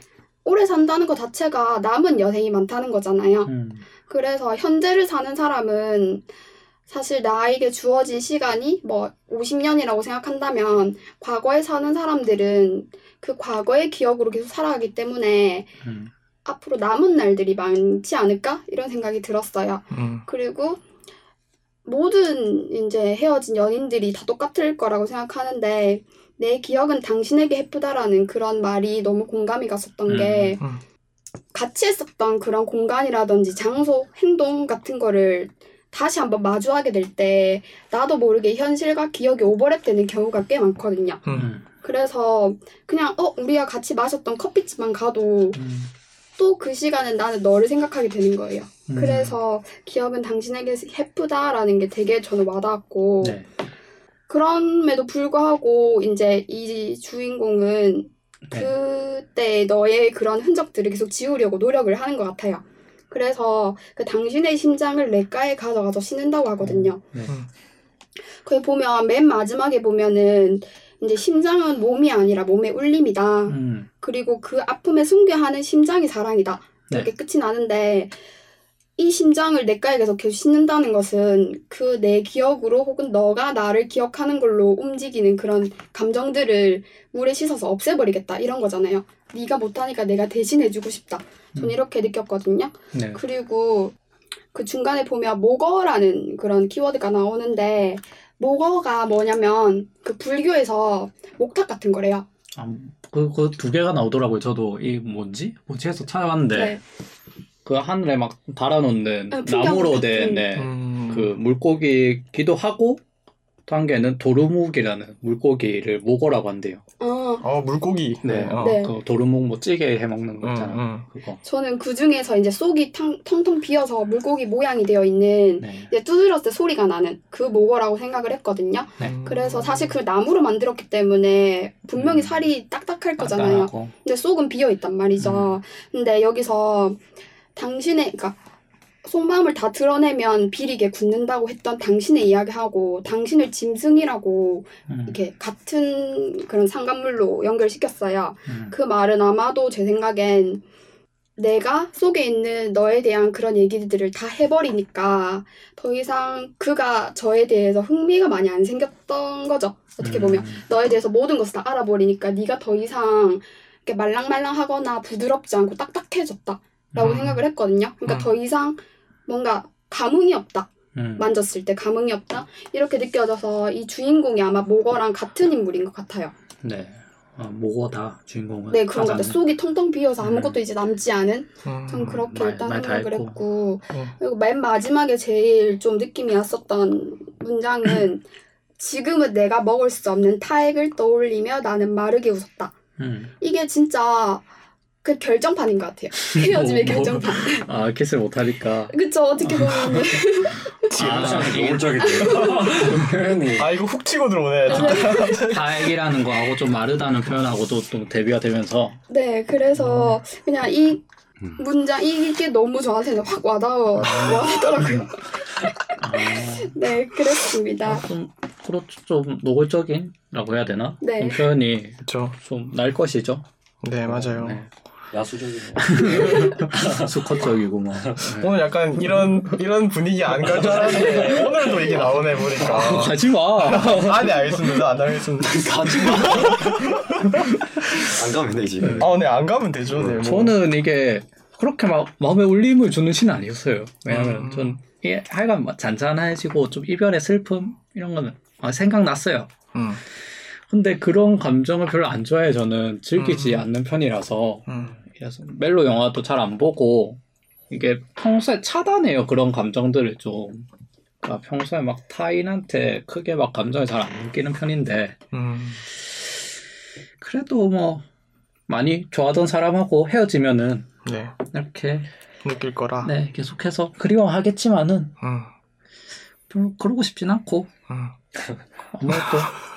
오래 산다는 것 자체가 남은 여생이 많다는 거잖아요. 음, 그래서 현재를 사는 사람은 사실 나에게 주어진 시간이 뭐 50년이라고 생각한다면 과거에 사는 사람들은 그 과거의 기억으로 계속 살아가기 때문에 음, 앞으로 남은 날들이 많지 않을까? 이런 생각이 들었어요. 음. 그리고 모든 이제 헤어진 연인들이 다 똑같을 거라고 생각하는데 내 기억은 당신에게 해프다라는 그런 말이 너무 공감이 갔었던 게 음. 같이 했었던 그런 공간이라든지 장소, 행동 같은 거를 다시 한번 마주하게 될 때 나도 모르게 현실과 기억이 오버랩되는 경우가 꽤 많거든요. 음. 음, 그래서 그냥 어 우리가 같이 마셨던 커피집만 가도 음, 또그 시간은 나는 너를 생각하게 되는 거예요. 음. 그래서 기억은 당신에게 해프다라는 게 되게 저는 와닿았고 네. 그럼에도 불구하고 이제 이 주인공은 네. 그때 너의 그런 흔적들을 계속 지우려고 노력을 하는 것 같아요. 그래서 그 당신의 심장을 냇가에 가져가서 씻는다고 하거든요. 네. 거기 보면 맨 마지막에 보면은 이제 심장은 몸이 아니라 몸의 울림이다. 음, 그리고 그 아픔에 숭배하는 심장이 사랑이다. 이렇게 끝이 나는데 이 심장을 냇가에 계속 계속 씻는다는 것은 그 내 기억으로 혹은 너가 나를 기억하는 걸로 움직이는 그런 감정들을 물에 씻어서 없애버리겠다 이런 거잖아요. 네가 못하니까 내가 대신해주고 싶다. 전 음. 이렇게 느꼈거든요. 네. 그리고 그 중간에 보면 모거라는 그런 키워드가 나오는데 모거가 뭐냐면 그 불교에서 목탁 같은 거래요. 아, 그, 그 두 개가 나오더라고요. 저도 이 뭔지? 뭐지 해서 찾아봤는데 네. 그 하늘에 막 달아놓는 네, 풍경 나무로 같은. 된 네, 음. 그 물고기 기도 하고 또 한 개는 도루묵이라는 물고기를 모거라고 한대요. 어, 어 물고기. 네. 어. 네. 그 도루묵 뭐 찌개 해 먹는 거 음, 있잖아. 음. 그거. 저는 그 중에서 이제 속이 탕, 텅텅 비어서 물고기 모양이 되어 있는 네. 이제 두드렸을 때 소리가 나는 그 모거라고 생각을 했거든요. 네. 음. 그래서 사실 그걸 나무로 만들었기 때문에 분명히 음. 살이 딱딱할 거잖아요. 간단하고. 근데 속은 비어 있단 음. 말이죠. 근데 여기서 당신의 그러니까 속마음을 다 드러내면 비리게 굳는다고 했던 당신의 이야기하고 당신을 짐승이라고 음, 이렇게 같은 그런 상관물로 연결시켰어요. 음, 그 말은 아마도 제 생각엔 내가 속에 있는 너에 대한 그런 얘기들을 다 해버리니까 더 이상 그가 저에 대해서 흥미가 많이 안 생겼던 거죠. 어떻게 보면 음, 너에 대해서 모든 것을 다 알아버리니까 네가 더 이상 이렇게 말랑말랑하거나 부드럽지 않고 딱딱해졌다라고 음. 생각을 했거든요. 그러니까 음. 더 이상 뭔가 감흥이 없다. 음. 만졌을 때 감흥이 없다. 이렇게 느껴져서 이 주인공이 아마 모거랑 같은 인물인 것 같아요. 네. 아, 모거다 주인공은. 네, 그런 것 같아요. 속이 텅텅 비어서 음. 아무것도 이제 남지 않은? 음. 전 그렇게 말- 일단 생각을 했고. 했고. 음. 그리고 맨 마지막에 제일 좀 느낌이 왔었던 문장은 *clears throat* 지금은 내가 먹을 수 없는 타액을 떠올리며 나는 마르게 웃었다. 음, 이게 진짜 그 결정판인 것 같아요. 헤어짐의 뭐, 뭐. 결정판. 아 키스를 못하니까 그쵸 어떻게 보면 *laughs* 아, 노골적이네요. 표현이 *laughs* 아 이거 훅 치고 들어오네. 진짜. *laughs* 다액이라는 거하고 좀 마르다는 표현하고도 또 대비가 되면서 네 그래서 그냥 이 음. 문장 이게 너무 저한테는 확 와닿아 와닿더라고요. 아, 네 그랬습니다. 좀 그렇죠 좀 노골적인라고 해야 되나? 네. 좀 표현이 그렇죠. 좀날 것이죠. 네 맞아요. 네. 야수적이네요. *laughs* 수컷적이고 뭐. 네. 오늘 약간 이런 이런 분위기 안 갈 줄 알았는데 오늘도 이게 나오네 보니까. 가지 마. 아, 네, 알겠습니다. 안 하겠습니다. *laughs* 안 가면 되지. 아, 네, 안 가면 되죠. 네, 뭐. 저는 이게 그렇게 막 마음에 울림을 주는 시는 아니었어요. 왜냐면 음. 전 이게 하여간 막 잔잔해지고 좀 이별의 슬픔 이런 거는 아, 생각났어요. 음, 근데 그런 감정을 별로 안 좋아해 저는 즐기지 음. 않는 편이라서 음, 그래서. 멜로 영화도 잘 안 보고 이게 평소에 차단해요 그런 감정들을 좀. 그러니까 평소에 막 타인한테 크게 막 감정을 잘안 느끼는 편인데. 음, 그래도 뭐 많이 좋아하던 사람하고 헤어지면은 네, 이렇게 느낄 거라. 네 계속해서 그리워하겠지만은 음, 별로 그러고 싶진 않고. 음, 아무래도 *laughs*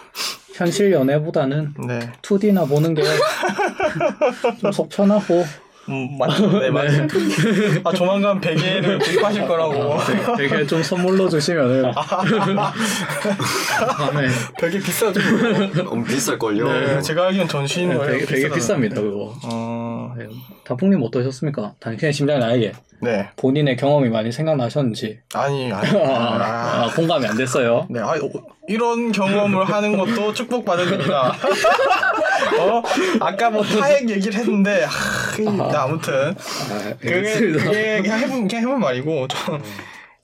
현실 연애보다는 네, 2D나 보는 게 *laughs* 좀 속편하고 음, 맞죠. 네, 맞죠. *laughs* 아, 조만간 베개를 구입하실 거라고. 되게, 되게 좀 선물로 주시면은 *laughs* 다음에 베개 비싸죠. 너무 비쌀걸요. 네, 제가 알기엔 전시인 거예요. 되게, 되게 비싸다는. 비쌉니다 그거 어, 네. 다풍님 어떠셨습니까? 당신의 심장이 나에게 네. 본인의 경험이 많이 생각나셨는지 아니, 아니. 아, *laughs* 아, 아, 공감이 안 됐어요 네, 아, 어, 이런 경험을 하는 것도 축복받은 일이다. 어? 아까 뭐 타액 얘기를 했는데, 하, 이- 네, 아무튼. 아, 그게. 그게 그냥 해본, 그냥 해본 말이고, 좀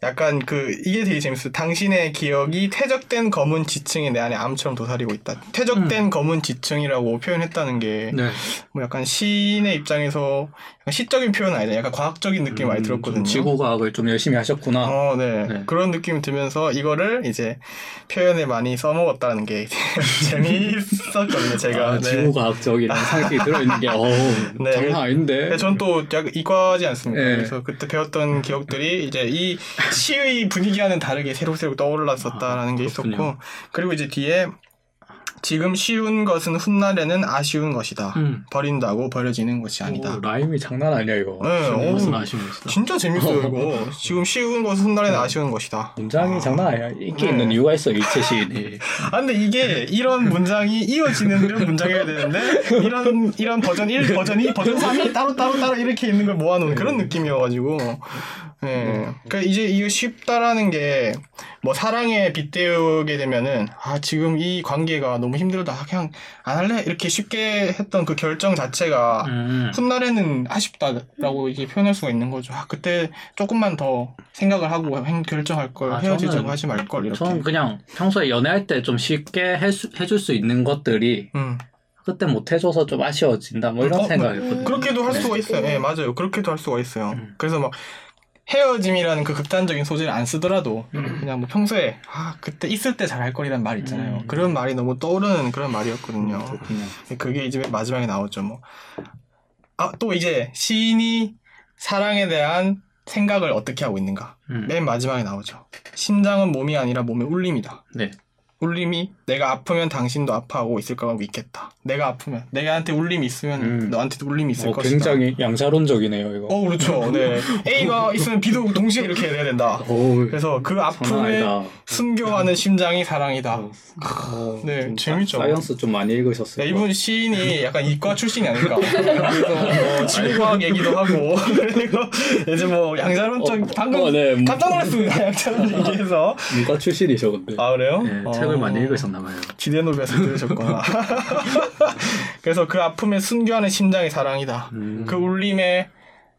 약간 그, 이게 되게 재밌어요. 당신의 기억이 퇴적된 검은 지층이 내 안에 암처럼 도사리고 있다. 퇴적된 검은 지층이라고 표현했다는 게, 네. 뭐 약간 시인의 입장에서 약간 시적인 표현은 아니잖아요. 약간 과학적인 느낌 이 많이 음, 들었거든요. 좀 지구과학을 좀 열심히 하셨구나 어, 네. 네. 그런 느낌이 들면서 이거를 이제 표현에 많이 써먹었다는 게 *laughs* 재미있었거든요, 제가. 아, 네. 지구과학적이라는 상식이 들어있는 게 어우 *laughs* 네. 장난 아닌데 네, 전또 이과지 않습니까? 네. 그래서 그때 배웠던 기억들이 이제 이 시의 분위기와는 다르게 새록새록 떠올랐었다라는 아, 게. 있었고, 그리고 이제 뒤에 지금 쉬운 것은 훗날에는 아쉬운 것이다. 음. 버린다고 버려지는 것이 아니다. 오, 라임이 장난 아니야 이거 네, 오. 아쉬운 것이다 진짜 재밌어요, *laughs* 이거. 지금 쉬운 것은 훗날에는 아쉬운 것이다. 문장이 장난 아니야 인기 네. 있는 이유가 있어 일체 시인이 *laughs* 아 근데 이게 이런 문장이 이어지는 이런 문장이어야 되는데 이런 이런 버전 1, 버전 2, 버전 3이 따로 따로 따로 이렇게 있는 걸 모아놓은 그런 느낌이어가지고 예. 그러니까 이제 이거 쉽다라는 게 뭐 사랑에 빗대우게 되면은 아 지금 이 관계가 너무 힘들다 그냥 안 할래 이렇게 쉽게 했던 그 결정 자체가 음. 훗날에는 아쉽다라고 이게 표현할 수가 있는 거죠. 아 그때 조금만 더 생각을 하고 행- 결정할 걸 아, 헤어지자고 하지 말 걸 이렇게. 저는 그냥 평소에 연애할 때 좀 쉽게 해수, 해줄 수 있는 것들이 음. 그때 못 해줘서 좀 아쉬워진다 뭐 이런 어, 생각이었거든요. 그렇게도 할 네. 수가 있어요. 예, 맞아요. 그렇게도 할 수가 있어요. 음. 그래서 막 헤어짐이라는 그 극단적인 소재를 안 쓰더라도 음. 그냥 뭐 평소에 아 그때 있을 때 잘할 걸이란 말 있잖아요. 음. 그런 말이 너무 떠오르는 그런 말이었거든요. 그렇군요. 그게 이제 마지막에 나오죠. 뭐. 아, 또 이제 시인이 사랑에 대한 생각을 어떻게 하고 있는가. 음. 맨 마지막에 나오죠. 심장은 몸이 아니라 몸의 울림이다. 네. 울림이 내가 아프면 당신도 아파하고 있을 거라고 믿겠다. 내가 아프면 내가한테 울림이 있으면 음. 너한테도 울림이 있을 어, 것이다. 굉장히 양자론적이네요 이거. 어 그렇죠. 네. *laughs* A가 있으면 B도 동시에 이렇게 해야 된다. 어우, 그래서 그 아니다. 순교하는 심장이 사랑이다. 어, 네, 좀 재밌죠. science 좀 많이 읽으셨어요. 네, 이분 시인이 약간 이과 출신이 아닐까. *laughs* 그래서 뭐 지구과학 얘기도 하고 그리고 *laughs* 이제 뭐 양자론적 어, 방금 어, 네. 깜짝 놀랐습니다. 양자론 얘기해서. 문과 출신이셔 근데. 아 그래요? 네, 어. 책을 많이 읽으셨나봐요. 지대노베에서 들으셨구나. *laughs* 그래서 그 아픔에 순교하는 심장이 사랑이다. 음. 그 울림에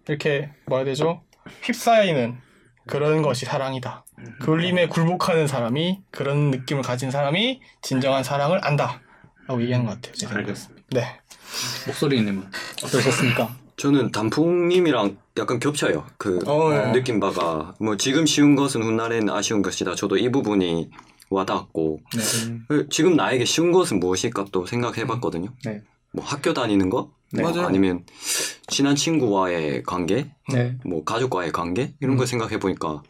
이렇게 뭐라 해야 되죠? 휩싸이는 그런 것이 사랑이다. 그 울림에 굴복하는 사람이 그런 느낌을 가진 사람이 진정한 사랑을 안다. 라고 얘기하는 것 같아요. 제 생각에. 알겠습니다. 네. 목소리님은 어떠셨습니까? 저는 단풍님이랑 약간 겹쳐요. 그 어, 네. 느낌 바가 뭐 지금 쉬운 것은 훗날엔 아쉬운 것이다. 저도 이 부분이 와닿았고 네. 그 지금 나에게 쉬운 것은 무엇일까 또 생각해봤거든요. 네. 뭐 학교 다니는 거, 네. 맞아요. 아니면 친한 친구와의 관계, 네. 뭐 가족과의 관계 이런 음. 걸 생각해 보니까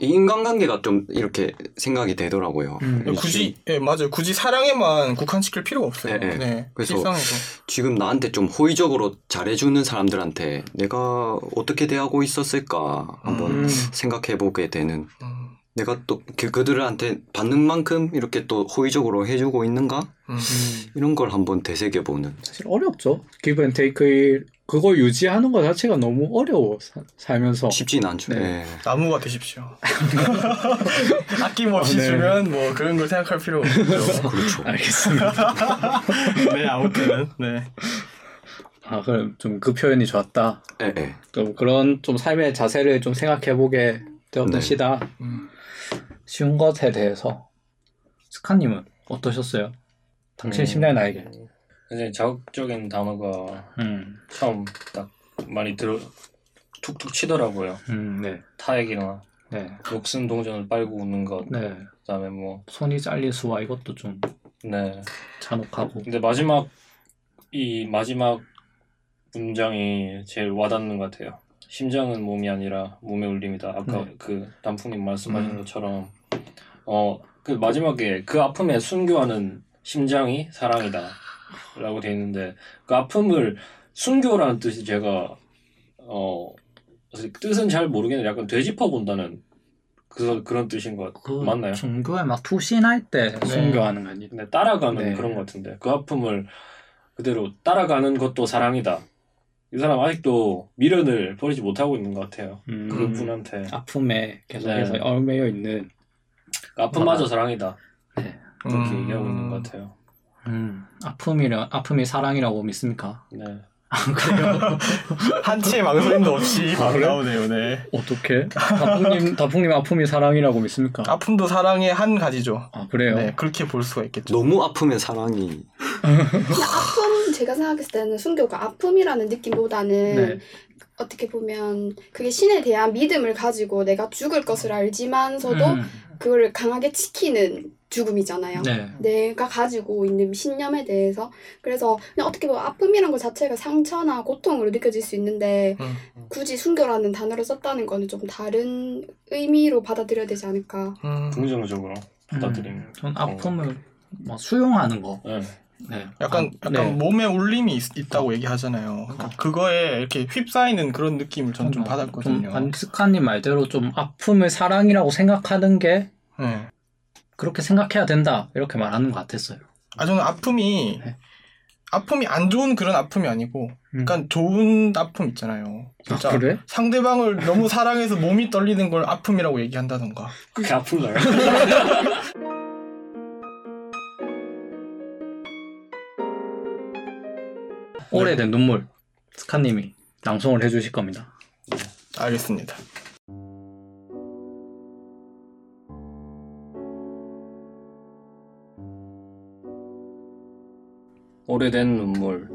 이 인간관계가 좀 이렇게 생각이 되더라고요. 음. 이 굳이 예 맞아요. 굳이 사랑에만 국한시킬 필요가 없어요. 네, 네. 네. 그래서 일상에서. 지금 나한테 좀 호의적으로 잘해주는 사람들한테 내가 어떻게 대하고 있었을까 한번 음. 생각해 보게 되는 음, 내가 또 그- 그들한테 받는 만큼 이렇게 또 호의적으로 해주고 있는가 음. 이런 걸 한번 되새겨 보는 사실 어렵죠. 기브 앤 테이크 그걸 유지하는 것 자체가 너무 어려워 사- 살면서. 쉽진 않죠. 네. 예. 나무가 되십시오. *laughs* 아낌없이 아, 네. 주면 뭐 그런 걸 생각할 필요 없죠. 그렇죠. 알겠습니다. *laughs* 네 아무튼 네. 아 그럼 좀 그 표현이 좋았다. 예, 예. 좀 그런 좀 삶의 자세를 좀 생각해 보게 되었던 네. 시다. 음. 쉬운 것에 대해서 스카님은 어떠셨어요? 당신 음. 심장의 나에게. 굉장히 자극적인 단어가 음, 처음 딱 많이 들어 툭툭 치더라고요. 음, 네, 타액이나 네, 녹슨 동전을 빨고 웃는 것, 네. 그다음에 뭐 손이 잘릴 수와 이것도 좀 네. 잔혹하고. 근데 마지막 이 마지막 문장이 제일 와닿는 것 같아요. 심장은 몸이 아니라 몸의 울림이다. 아까 네. 그 단풍님 말씀하신 음. 것처럼 어 그 마지막에 그 아픔에 순교하는 심장이 사랑이다 라고 돼 있는데 그 아픔을 순교라는 뜻이 제가 어 뜻은 잘 모르겠는데 약간 되짚어 본다는 그 그런 뜻인 것 그 맞나요? 종교에 막 투신할 때 네. 순교하는 거 아니? 근데 따라가는 네. 그런 것 같은데 그 아픔을 그대로 따라가는 것도 사랑이다. 이 사람 아직도 미련을 버리지 못하고 있는 것 같아요. 음, 그분한테 아픔에 계속해서 네. 얽매여 있는. 아픔마저 사랑이다. 네. 그렇게 음. 얘기하고 있는 것 같아요. 음, 아픔이라 아픔이 사랑이라고 믿습니까? 네. 그래요? *laughs* 한치의 망설임도 없이 바로 그래? 나오네요. 네. 어떻게? 다풍님, 다풍님 아픔이 사랑이라고 믿습니까? 아픔도 사랑의 한 가지죠. 아 그래요? 네, 그렇게 볼 수가 있겠죠. 너무 아프면 사랑이 *laughs* 아픔 제가 생각했을 때는 순교가 아픔이라는 느낌보다는 네. 어떻게 보면 그게 신에 대한 믿음을 가지고 내가 죽을 것을 알지만서도 음, 그걸 강하게 지키는 죽음이잖아요. 네. 내가 가지고 있는 신념에 대해서 그래서 그냥 어떻게 보면 아픔이란 것 자체가 상처나 고통으로 느껴질 수 있는데 음. 굳이 순교라는 단어를 썼다는 거는 좀 다른 의미로 받아들여야 되지 않을까. 음. 긍정적으로 받아들이는. 음, 전 아픔을 뭐 수용하는 거. 네. 네. 약간 아, 약간 네. 몸에 울림이 있, 다고 얘기하잖아요. 그러니까 어. 그거에 이렇게 휩싸이는 그런 느낌을 전좀 받았거든요. 좀 안스카님 말대로 좀 아픔을 사랑이라고 생각하는 게 네. 그렇게 생각해야 된다 이렇게 말하는 것 같았어요. 아 저는 아픔이 네. 아픔이 안 좋은 그런 아픔이 아니고 음. 약간 좋은 아픔 있잖아요. 진짜 아, 그래? 상대방을 너무 사랑해서 몸이 떨리는 걸 아픔이라고 얘기한다던가. 그게 아픈가요? *laughs* 오래된 눈물 스카님이 낭송을 해주실 겁니다. 알겠습니다. 오래된 눈물.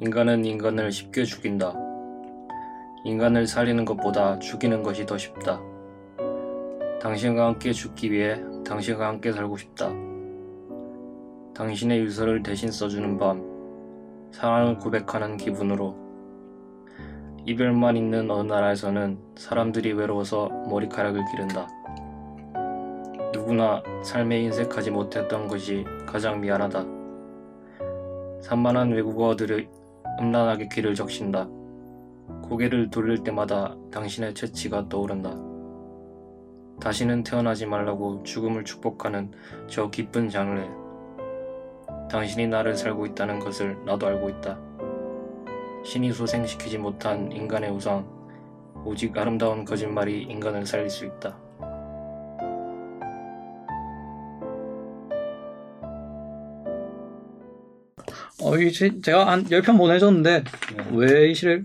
인간은 인간을 쉽게 죽인다. 인간을 살리는 것보다 죽이는 것이 더 쉽다. 당신과 함께 죽기 위해 당신과 함께 살고 싶다. 당신의 유서를 대신 써주는 밤. 사랑을 고백하는 기분으로. 이별만 있는 어느 나라에서는 사람들이 외로워서 머리카락을 기른다. 누구나 삶에 인색하지 못했던 것이 가장 미안하다. 산만한 외국어들을 음란하게 귀를 적신다. 고개를 돌릴 때마다 당신의 채취가 떠오른다. 다시는 태어나지 말라고 죽음을 축복하는 저 기쁜 장르. 당신이 나를 살고 있다는 것을 나도 알고 있다. 신이 소생시키지 못한 인간의 우상, 오직 아름다운 거짓말이 인간을 살릴 수 있다. 어, 이 시, 제가 한 10편 보내줬는데 네. 왜이 시를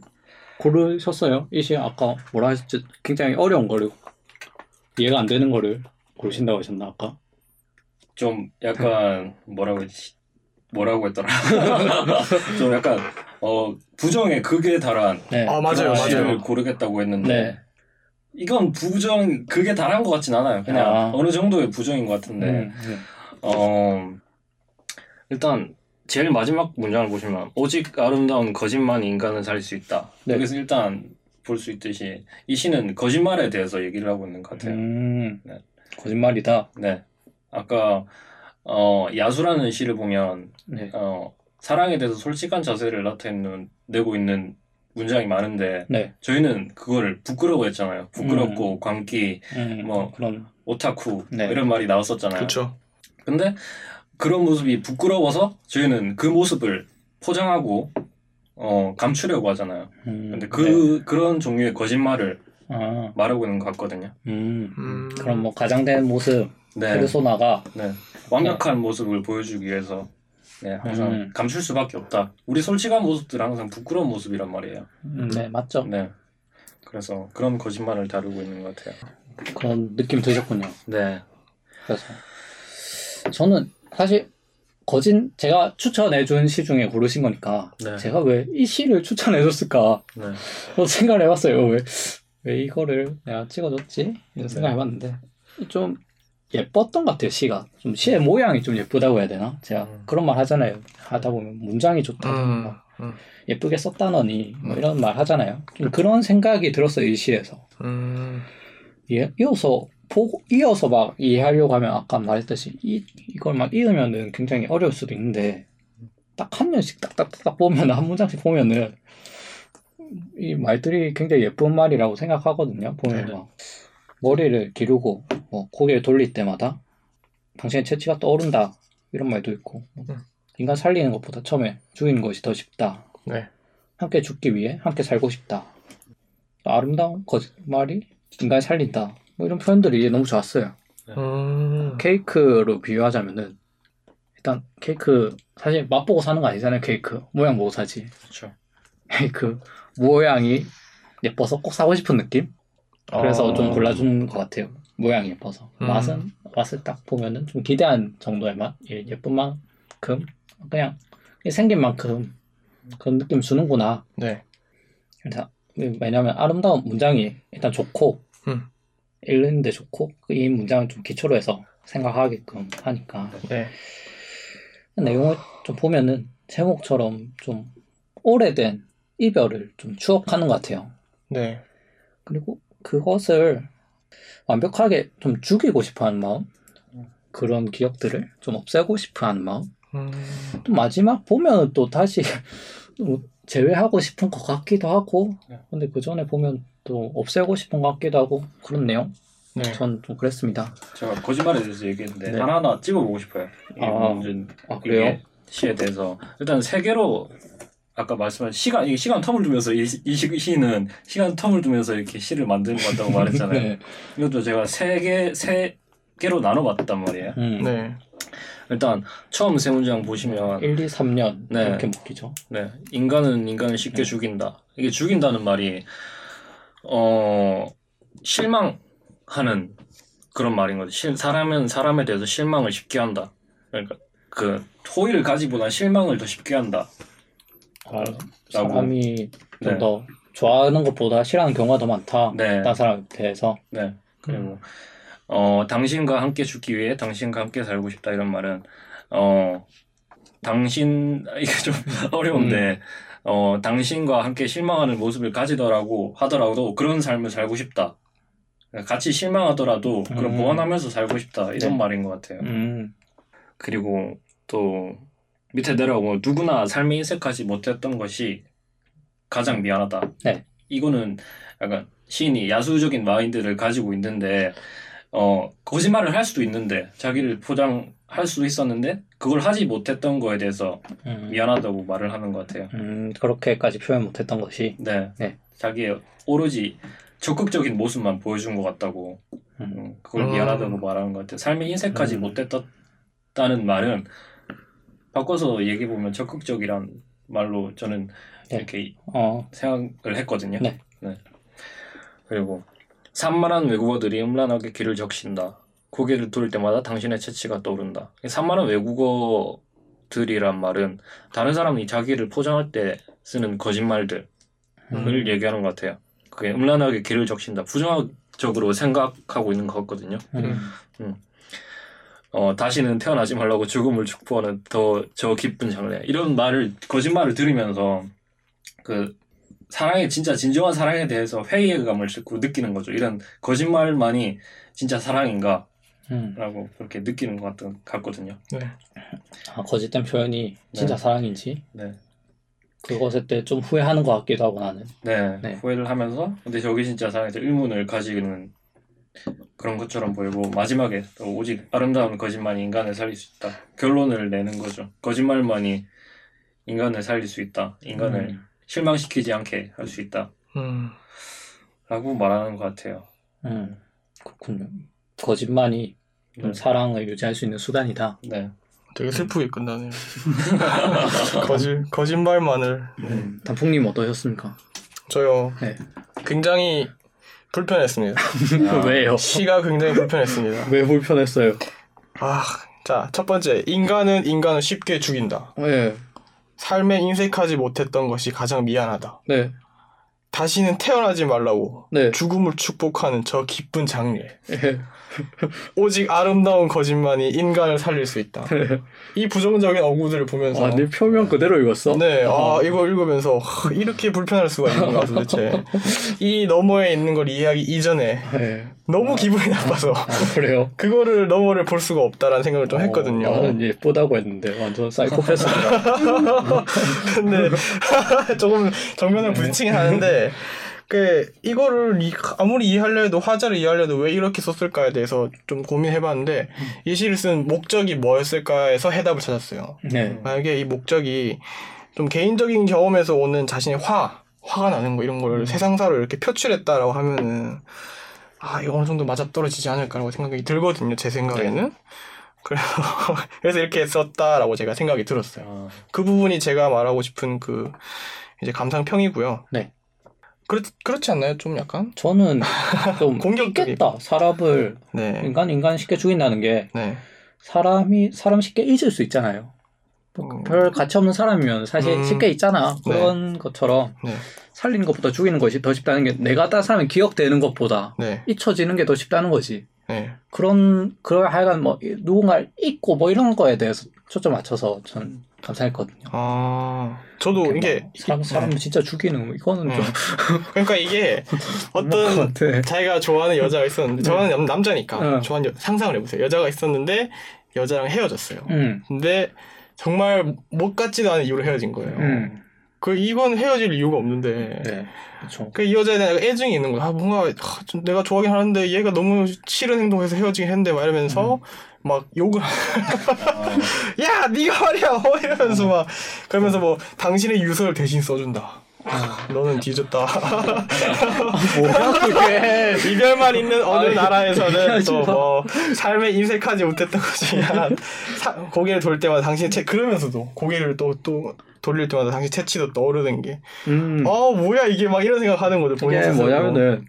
고르셨어요? 이 시 아까 뭐라 하셨죠? 굉장히 어려운 거를 이해가 안 되는 거를 고르신다고 하셨나 아까? 좀 약간 뭐라고 했지? 뭐라고 했더라? *laughs* 좀 약간 어 부정의 극에 달한 네. 아 맞아요, 맞아요. 고르겠다고 했는데 네. 이건 부정 극에 달한 것 같진 않아요. 그냥 아. 어느 정도의 부정인 것 같은데 음, 네. 어 일단 제일 마지막 문장을 보시면 오직 아름다운 거짓만이 인간을 살릴 수 있다. 네. 여기서 일단 볼 수 있듯이 이 시는 거짓말에 대해서 얘기를 하고 있는 것 같아요. 음, 네. 거짓말이다. 네. 아까 어, 야수라는 시를 보면 네. 어, 사랑에 대해서 솔직한 자세를 나타내는 내고 있는 문장이 많은데 네. 저희는 그거를 부끄러워했잖아요. 부끄럽고 광기, 음, 뭐, 그런 오타쿠 네. 이런 말이 나왔었잖아요. 그렇죠. 근데 그런 모습이 부끄러워서 저희는 그 모습을 포장하고 어, 감추려고 하잖아요. 음, 근데 그 그런 종류의 거짓말을 네. 아, 말하고 있는 것 같거든요. 음, 음. 그럼 뭐 가장된 모습 네, 페르소나가 네. 완벽한 모습을 보여주기 위해서 네, 항상 음. 감출 수밖에 없다. 우리 솔직한 모습들은 항상 부끄러운 모습이란 말이에요. 음, 네 맞죠. 네. 그래서 그런 거짓말을 다루고 있는 것 같아요. 그런 느낌 드셨군요. 네. 그래서 저는 사실 거진 제가 추천해준 시 중에 고르신 거니까 네. 제가 왜 이 시를 추천해줬을까 네. 저 생각을 해봤어요. 왜, 왜 이거를 내가 찍어줬지? 이런 생각 해봤는데 좀 예뻤던 것 같아요. 시가 좀 시의 모양이 좀 예쁘다고 해야 되나? 제가 음. 그런 말 하잖아요. 하다 보면 문장이 좋다. 음. 막 음. 예쁘게 썼다너니 뭐 이런 말 하잖아요. 좀 그런 생각이 들었어요. 이 시에서 음. 예, 이어서 보고 이어서 막 이해하려고 하면 아까 말했듯이 이 이걸 막 읽으면은 굉장히 어려울 수도 있는데 딱 한 년씩 딱딱딱 보면 한 문장씩 보면은 이 말들이 굉장히 예쁜 말이라고 생각하거든요. 보면 네. 막 머리를 기르고 뭐 고개를 돌릴 때마다 당신의 채취가 떠오른다 이런 말도 있고 뭐 음. 인간 살리는 것보다 처음에 죽이는 것이 더 쉽다. 네. 함께 죽기 위해 함께 살고 싶다. 아름다운 거짓말이 인간을 살린다. 뭐 이런 표현들이 너무 좋았어요. 음. 케이크로 비유하자면은 일단 케이크 사실 맛보고 사는 거 아니잖아요. 케이크 모양 보고 사지. 그렇죠. *laughs* 케이크 모양이 예뻐서 꼭 사고 싶은 느낌. 그래서 어. 좀 골라준 것 같아요. 모양이 예뻐서 음. 맛은 맛을 딱 보면은 좀 기대한 정도의 맛, 예, 예쁜 만큼 그냥 생긴 만큼 그런 느낌 주는구나. 네. 그래서 왜냐하면 아름다운 문장이 일단 좋고 음. 읽는데 좋고 그이 문장을 좀 기초로 해서 생각하게끔 하니까 네. 내용을 좀 보면은 제목처럼 좀 오래된 이별을 좀 추억하는 것 같아요. 네. 그리고 그것을 완벽하게 좀 죽이고 싶어하는 마음 그런 기억들을 좀 없애고 싶어하는 마음 음. 또 마지막 보면 또 다시 *laughs* 뭐 제외하고 싶은 것 같기도 하고 네. 근데 그 전에 보면 또 없애고 싶은 것 같기도 하고 그런 내용 네. 전 좀 그랬습니다. 제가 거짓말에 대해서 얘기했는데 네. 하나하나 찝어보고 싶어요. 이 아. 문제 아 그래요? 시에 대해서 일단 세 개로 아까 말씀하신 시간 이 시간 텀을 두면서 이, 시- 이 시- 시는 시간 텀을 두면서 이렇게 시를 만드는 것 같다고 말했잖아요. *laughs* 네. 이것도 제가 세 개 세 개로 나눠봤단 말이에요. 음. 네. 일단 처음 세 문장 보시면 1, 2, 3년 네. 이렇게 묶이죠. 네 인간은 인간을 쉽게 네. 죽인다. 이게 죽인다는 말이 어 실망하는 그런 말인 거죠. 실, 사람은 사람에 대해서 실망을 쉽게 한다. 그러니까 그 호의를 가지보다 실망을 더 쉽게 한다. 아, 사람이 네. 좀더 좋아하는 것보다 싫어하는 경우가 더 많다. 네. 다른 사람에 대해서. 네. 그리고 어 당신과 함께 죽기 위해 당신과 함께 살고 싶다 이런 말은 어 당신 *laughs* 이게 좀 어려운데 어 당신과 함께 실망하는 모습을 가지더라고 하더라도 그런 삶을 살고 싶다. 같이 실망하더라도 그런 음. 보완하면서 살고 싶다 이런 네. 말인 것 같아요. 음. 그리고 또 밑에 내려오고 누구나 삶에 인색하지 못했던 것이 가장 미안하다. 네. 이거는 약간 시인이 야수적인 마인드를 가지고 있는데 어 거짓말을 할 수도 있는데 자기를 포장할 수도 있었는데 그걸 하지 못했던 거에 대해서 음. 미안하다고 말을 하는 것 같아요. 음, 그렇게까지 표현 못했던 것이. 네. 네. 자기의 오로지 적극적인 모습만 보여준 것 같다고 음. 음, 그걸 음. 미안하다고 말하는 것 같아요. 삶에 인색하지 음. 못했다는 말은 바꿔서 얘기해 보면 적극적이란 말로 저는 네. 이렇게 어, 생각을 했거든요. 네. 그리고 산만한 외국어들이 음란하게 귀를 적신다. 고개를 돌릴 때마다 당신의 채취가 떠오른다. 이 산만한 외국어들이란 말은 다른 사람이 자기를 포장할 때 쓰는 거짓말들을 음. 얘기하는 것 같아요. 그게 음란하게 귀를 적신다. 부정적으로 생각하고 있는 것 같거든요. 음. 어, 다시는 태어나지 말라고 죽음을 축복하는 더 저 기쁜 장래. 이런 말을, 거짓말을 들으면서 그 사랑의, 진짜 진정한 사랑에 대해서 회의감을 자꾸 느끼는 거죠. 이런 거짓말만이 진짜 사랑인가? 음. 라고 그렇게 느끼는 것 같, 같거든요. 네. 아, 거짓된 표현이 진짜 네. 사랑인지 네. 그것에 때좀 후회하는 것 같기도 하고 나는. 네, 네. 후회를 하면서 근데 저게 진짜 사랑에서 의문을 가지는 그런 것처럼 보이고 마지막에 또 오직 아름다운 거짓말이 인간을 살릴 수 있다 결론을 내는 거죠 거짓말만이 인간을 살릴 수 있다 인간을 음. 실망시키지 않게 할 수 있다 음. 라고 말하는 것 같아요 음, 그렇군요. 거짓말이 좀 네. 사랑을 유지할 수 있는 수단이다. 네. 되게 슬프게 끝나네요. *laughs* 거짓 거짓말만을 음, 단풍님 어떠셨습니까? 저요. 네. 굉장히 불편했습니다. *laughs* 왜요? 시가 굉장히 불편했습니다. 왜 불편했어요? 아, 자, 첫 번째, 인간은 인간을 쉽게 죽인다. 네, 삶에 인색하지 못했던 것이 가장 미안하다. 네, 다시는 태어나지 말라고 네. 죽음을 축복하는 저 기쁜 장례. 네. *laughs* 오직 아름다운 거짓만이 인간을 살릴 수 있다. 이 부정적인 어구들을 보면서 아, 네 표면 그대로 읽었어? 네, 아, 어. 이거 읽으면서 하, 이렇게 불편할 수가 있는가 도대체. 이 너머에 있는 걸 이해하기 이전에 네. 너무 기분이 나빠서 아, 그래요? *laughs* 그거를 너머를 볼 수가 없다라는 생각을 좀 했거든요. 어, 나는 예쁘다고 했는데 완전 사이코패스더라. *laughs* 근데 조금 정면을 부딪히긴 하는데 그 이거를 이- 아무리 이해하려 해도 화자를 이해하려 해도 왜 이렇게 썼을까에 대해서 좀 고민해봤는데 이 시를 쓴 목적이 뭐였을까에서 해답을 찾았어요. 네. 만약에 이 목적이 좀 개인적인 경험에서 오는 자신의 화, 화가 나는 거 이런 걸 세상사로 이렇게 표출했다라고 하면은 아 이거 어느 정도 맞아떨어지지 않을까라고 생각이 들거든요. 제 생각에는. 그래서 *laughs* 그래서 이렇게 썼다라고 제가 생각이 들었어요. 아, 그 부분이 제가 말하고 싶은 그 이제 감상평이고요. 네. 그렇 그렇지 않나요? 좀 약간? 저는 *laughs* 좀 있겠다. 사람을 네. 인간 인간 쉽게 죽인다는 게 네. 사람이 사람 쉽게 잊을 수 있잖아요. 음, 별 가치 없는 사람이면 사실 음. 쉽게 있잖아. 그런 것처럼 네. 살리는 것보다 죽이는 것이 더 쉽다는 게 내가 딴 사람이 기억되는 것보다 네. 잊혀지는 게 더 쉽다는 거지. 네. 그런 그런 하여간 뭐 누군가를 잊고 뭐 이런 거에 대해서 초점 맞춰서 전 감상했거든요. 아, 저도 이게 뭐 사람 사람을 진짜 죽이는 거 이거는 네. 좀 *laughs* 그러니까 이게 *laughs* 어떤. 자기가 좋아하는 여자가 있었는데 저는 남- 남자니까 어. 좋아하는 여- 상상을 해보세요. 여자가 있었는데 여자랑 헤어졌어요. 음, 근데 정말 못 같지도 않은 이유로 헤어진 거예요. 음, 그 이건 헤어질 이유가 없는데 네, 그렇죠. 그 이 여자에 대한 애증이 있는 거야. 아, 뭔가 아, 좀 내가 좋아하긴 하는데 얘가 너무 싫은 행동해서 헤어지긴 했는데 막 이러면서 음. 막 욕을 아, *laughs* 야 네가 말이야 뭐 이러면서 막 그러면서 뭐 당신의 유서를 대신 써준다. 아, 너는 뒤졌다. *laughs* 뭐야 그게? 이별만 있는 어느 아이, 나라에서는 또 마. 뭐 삶에 인색하지 못했던 것이 한 사- 고개를 돌 때마다 당신 채 그러면서도 고개를 또 또 돌릴 때마다 당신 채취도 떠오르는 게 음, 아 뭐야 이게 막 이런 생각하는 거죠 이게 스스로. 뭐냐면은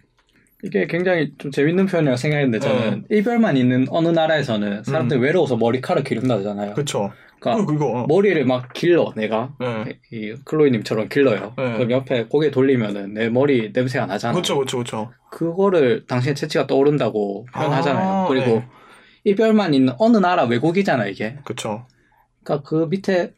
이게 굉장히 좀 재밌는 표현이라고 생각했는데 저는 이별만 있는 어느 나라에서는 사람들이 외로워서 머리카락 기른다잖아요. 그쵸 그러니까 그거 어. 머리를 막 길러 내가 네. 이 클로이님처럼 길러요. 네. 그럼 옆에 고개 돌리면은 내 머리 냄새가 나잖아. 그쵸 그쵸 그쵸 그거를 당신의 채취가 떠오른다고 표현하잖아요. 아, 그리고 네. 이별만 있는 어느 나라 외국이잖아 이게. 그쵸 그러니까 그 밑에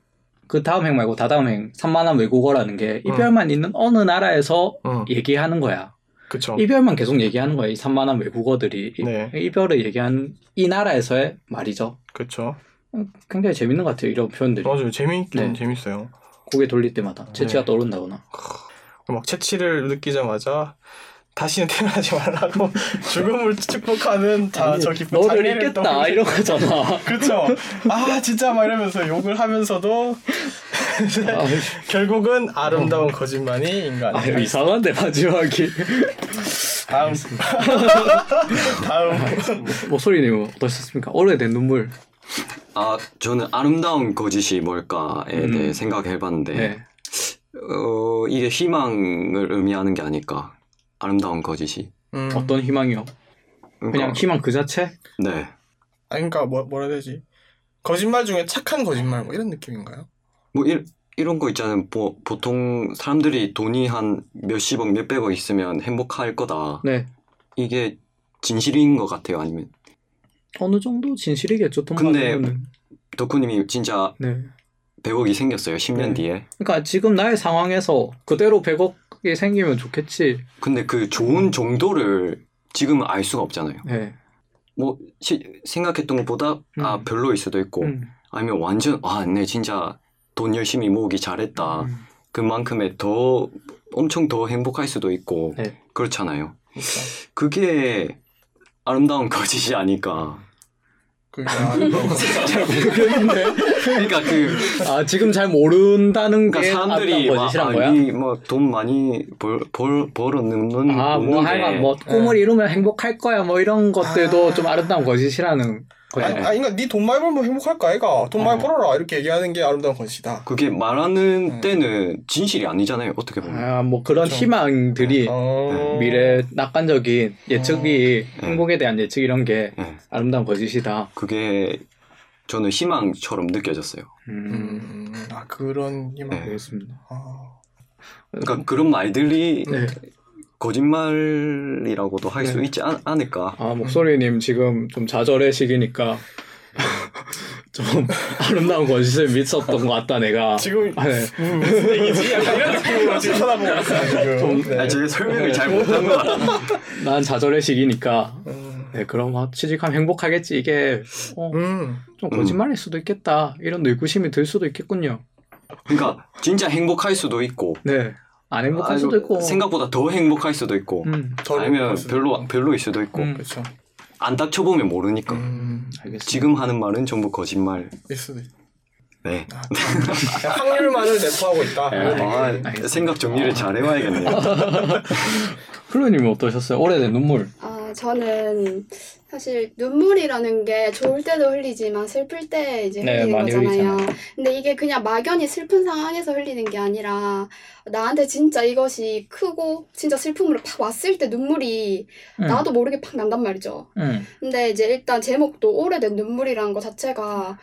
그 다음 행 말고 다다음 행 산만한 외국어라는 게 음. 이별만 있는 어느 나라에서 응 얘기하는 거야. 그쵸 이별만 계속 얘기하는 거야. 이 산만한 외국어들이 이- 네. 이별을 얘기한 이 나라에서의 말이죠. 그쵸 굉장히 재밌는 것 같아요. 이런 표현들이. 맞아요 재밌긴 네. 재밌어요 고개 돌릴 때마다 채취가 네. 떠오른다거나. 막 채취를 느끼자마자 다시는 태어나지 말라고 *laughs* 죽음을 축복하는 자, 저 기쁜 너를 장례를 잊겠다 떠올리- 이런 거잖아. *laughs* 그쵸 아 진짜 막 이러면서 욕을 하면서도 *laughs* 아, 결국은 아름다운 거짓말이 인간 아, 이상한데 마지막이. 다음 다음 목소리님 어떠셨습니까? 오래된 눈물. 아 저는 아름다운 거짓이 뭘까에 음. 대해 생각해봤는데 네. 어, 이게 희망을 의미하는 게 아닐까 아름다운 거짓이 음, 어떤 희망이요? 그러니까, 그냥 희망 그 자체? 네 아 그러니까 뭐, 뭐라 해야 되지 거짓말 중에 착한 거짓말 뭐 이런 느낌인가요? 뭐 이, 이런 거 있잖아요 뭐, 보통 사람들이 돈이 한 몇십억 몇백억 있으면 행복할 거다 네. 이게 진실인 것 같아요 아니면 어느 정도 진실이겠죠. 돈 근데-. 덕후님이 진짜 네. 100억이 생겼어요. 10년 네. 뒤에. 그러니까 지금 나의 상황에서 그대로 100억 이 생기면 좋겠지. 근데 그 좋은 정도를 지금은 알 수가 없잖아요. 네. 뭐 시- 생각했던 것보다 아 음. 별로일 수도 있고 음. 아니면 완전 아네 진짜 돈 열심히 모으기 잘했다. 음. 그만큼의 더 엄청 더 행복할 수도 있고 네. 그렇잖아요. 그러니까. 그게 아름다운 *laughs* 거짓이 아닐까. 그러니까 잘 모르겠는데. 그러니까 그 아 지금 잘 모른다는 그러니까 게 사람들이 아름다운 거짓이란 거야? 막뭐돈 많이 벌, 벌 벌었는 아, 뭐, 노는 하여간 게 뭐, 꿈을 이루면 행복할 거야, 뭐, 이런 것들도 아. 좀 아름다운 거짓이라는 거죠. 아니, 아니 그러니까 네돈 많이 벌면 행복할 거 아이가 돈 많이 어. 벌어라 이렇게 얘기하는 게 아름다운 것이다. 그게 말하는 음. 때는 진실이 아니잖아요. 어떻게 보면. 아, 뭐, 그런 그쵸. 희망들이, 어... 미래 낙관적인 예측이, 어. 행복에 대한 예측 이런 게 예. 아름다운 거짓이다. 그게 저는 희망처럼 느껴졌어요. 음, 음, 아 그런 희망. 네. 알겠습니다. 아, 그러니까 그런 말들이 네. 거짓말이라고도 할수 네. 있지 않, 않을까. 아, 목소리님 지금 좀 좌절의 시기니까, *laughs* 좀 아름다운 거짓을 믿었던 것 같다, 내가. 지금 아, 네. 음, 무슨 얘기지? 약간 이런 느낌으로 지금 쳐다보고 있어요 지금. 좀- 네. 제가 설명을 잘 못한 것 같아요. 난 좌절의 시기니까, 음, 네, 그럼 아, 취직하면 행복하겠지. 이게, 어, 음, 좀 거짓말일 수도 있겠다. 이런 의구심이 들 수도 있겠군요. 그러니까 진짜 행복할 수도 있고, 네. 안 행복할 아이고, 수도 있고. 생각보다 더 행복할 수도 있고, 음, 덜 아니면 수도 별로 있고. 별로일 수도 있고, 음. 그렇죠. 안 닥쳐보면 모르니까. 음, 알겠습니다. 지금 하는 말은 전부 거짓말. 일 수도 있. 네. 아, 확률만을 내포하고 있다. 네. 아. 생각 정리를 잘 해와야겠네요. *laughs* 플로님이 어떠셨어요? 오래된 눈물. 아, 저는 사실 눈물이라는 게 좋을 때도 흘리지만 슬플 때 이제 네, 흘리는 많이 거잖아요. 흘리잖아요. 근데 이게 그냥 막연히 슬픈 상황에서 흘리는 게 아니라 나한테 진짜 이것이 크고 진짜 슬픔으로 팍 왔을 때 눈물이 음. 나도 모르게 팍 난단 말이죠. 음. 근데 이제 일단 제목도 오래된 눈물이라는 것 자체가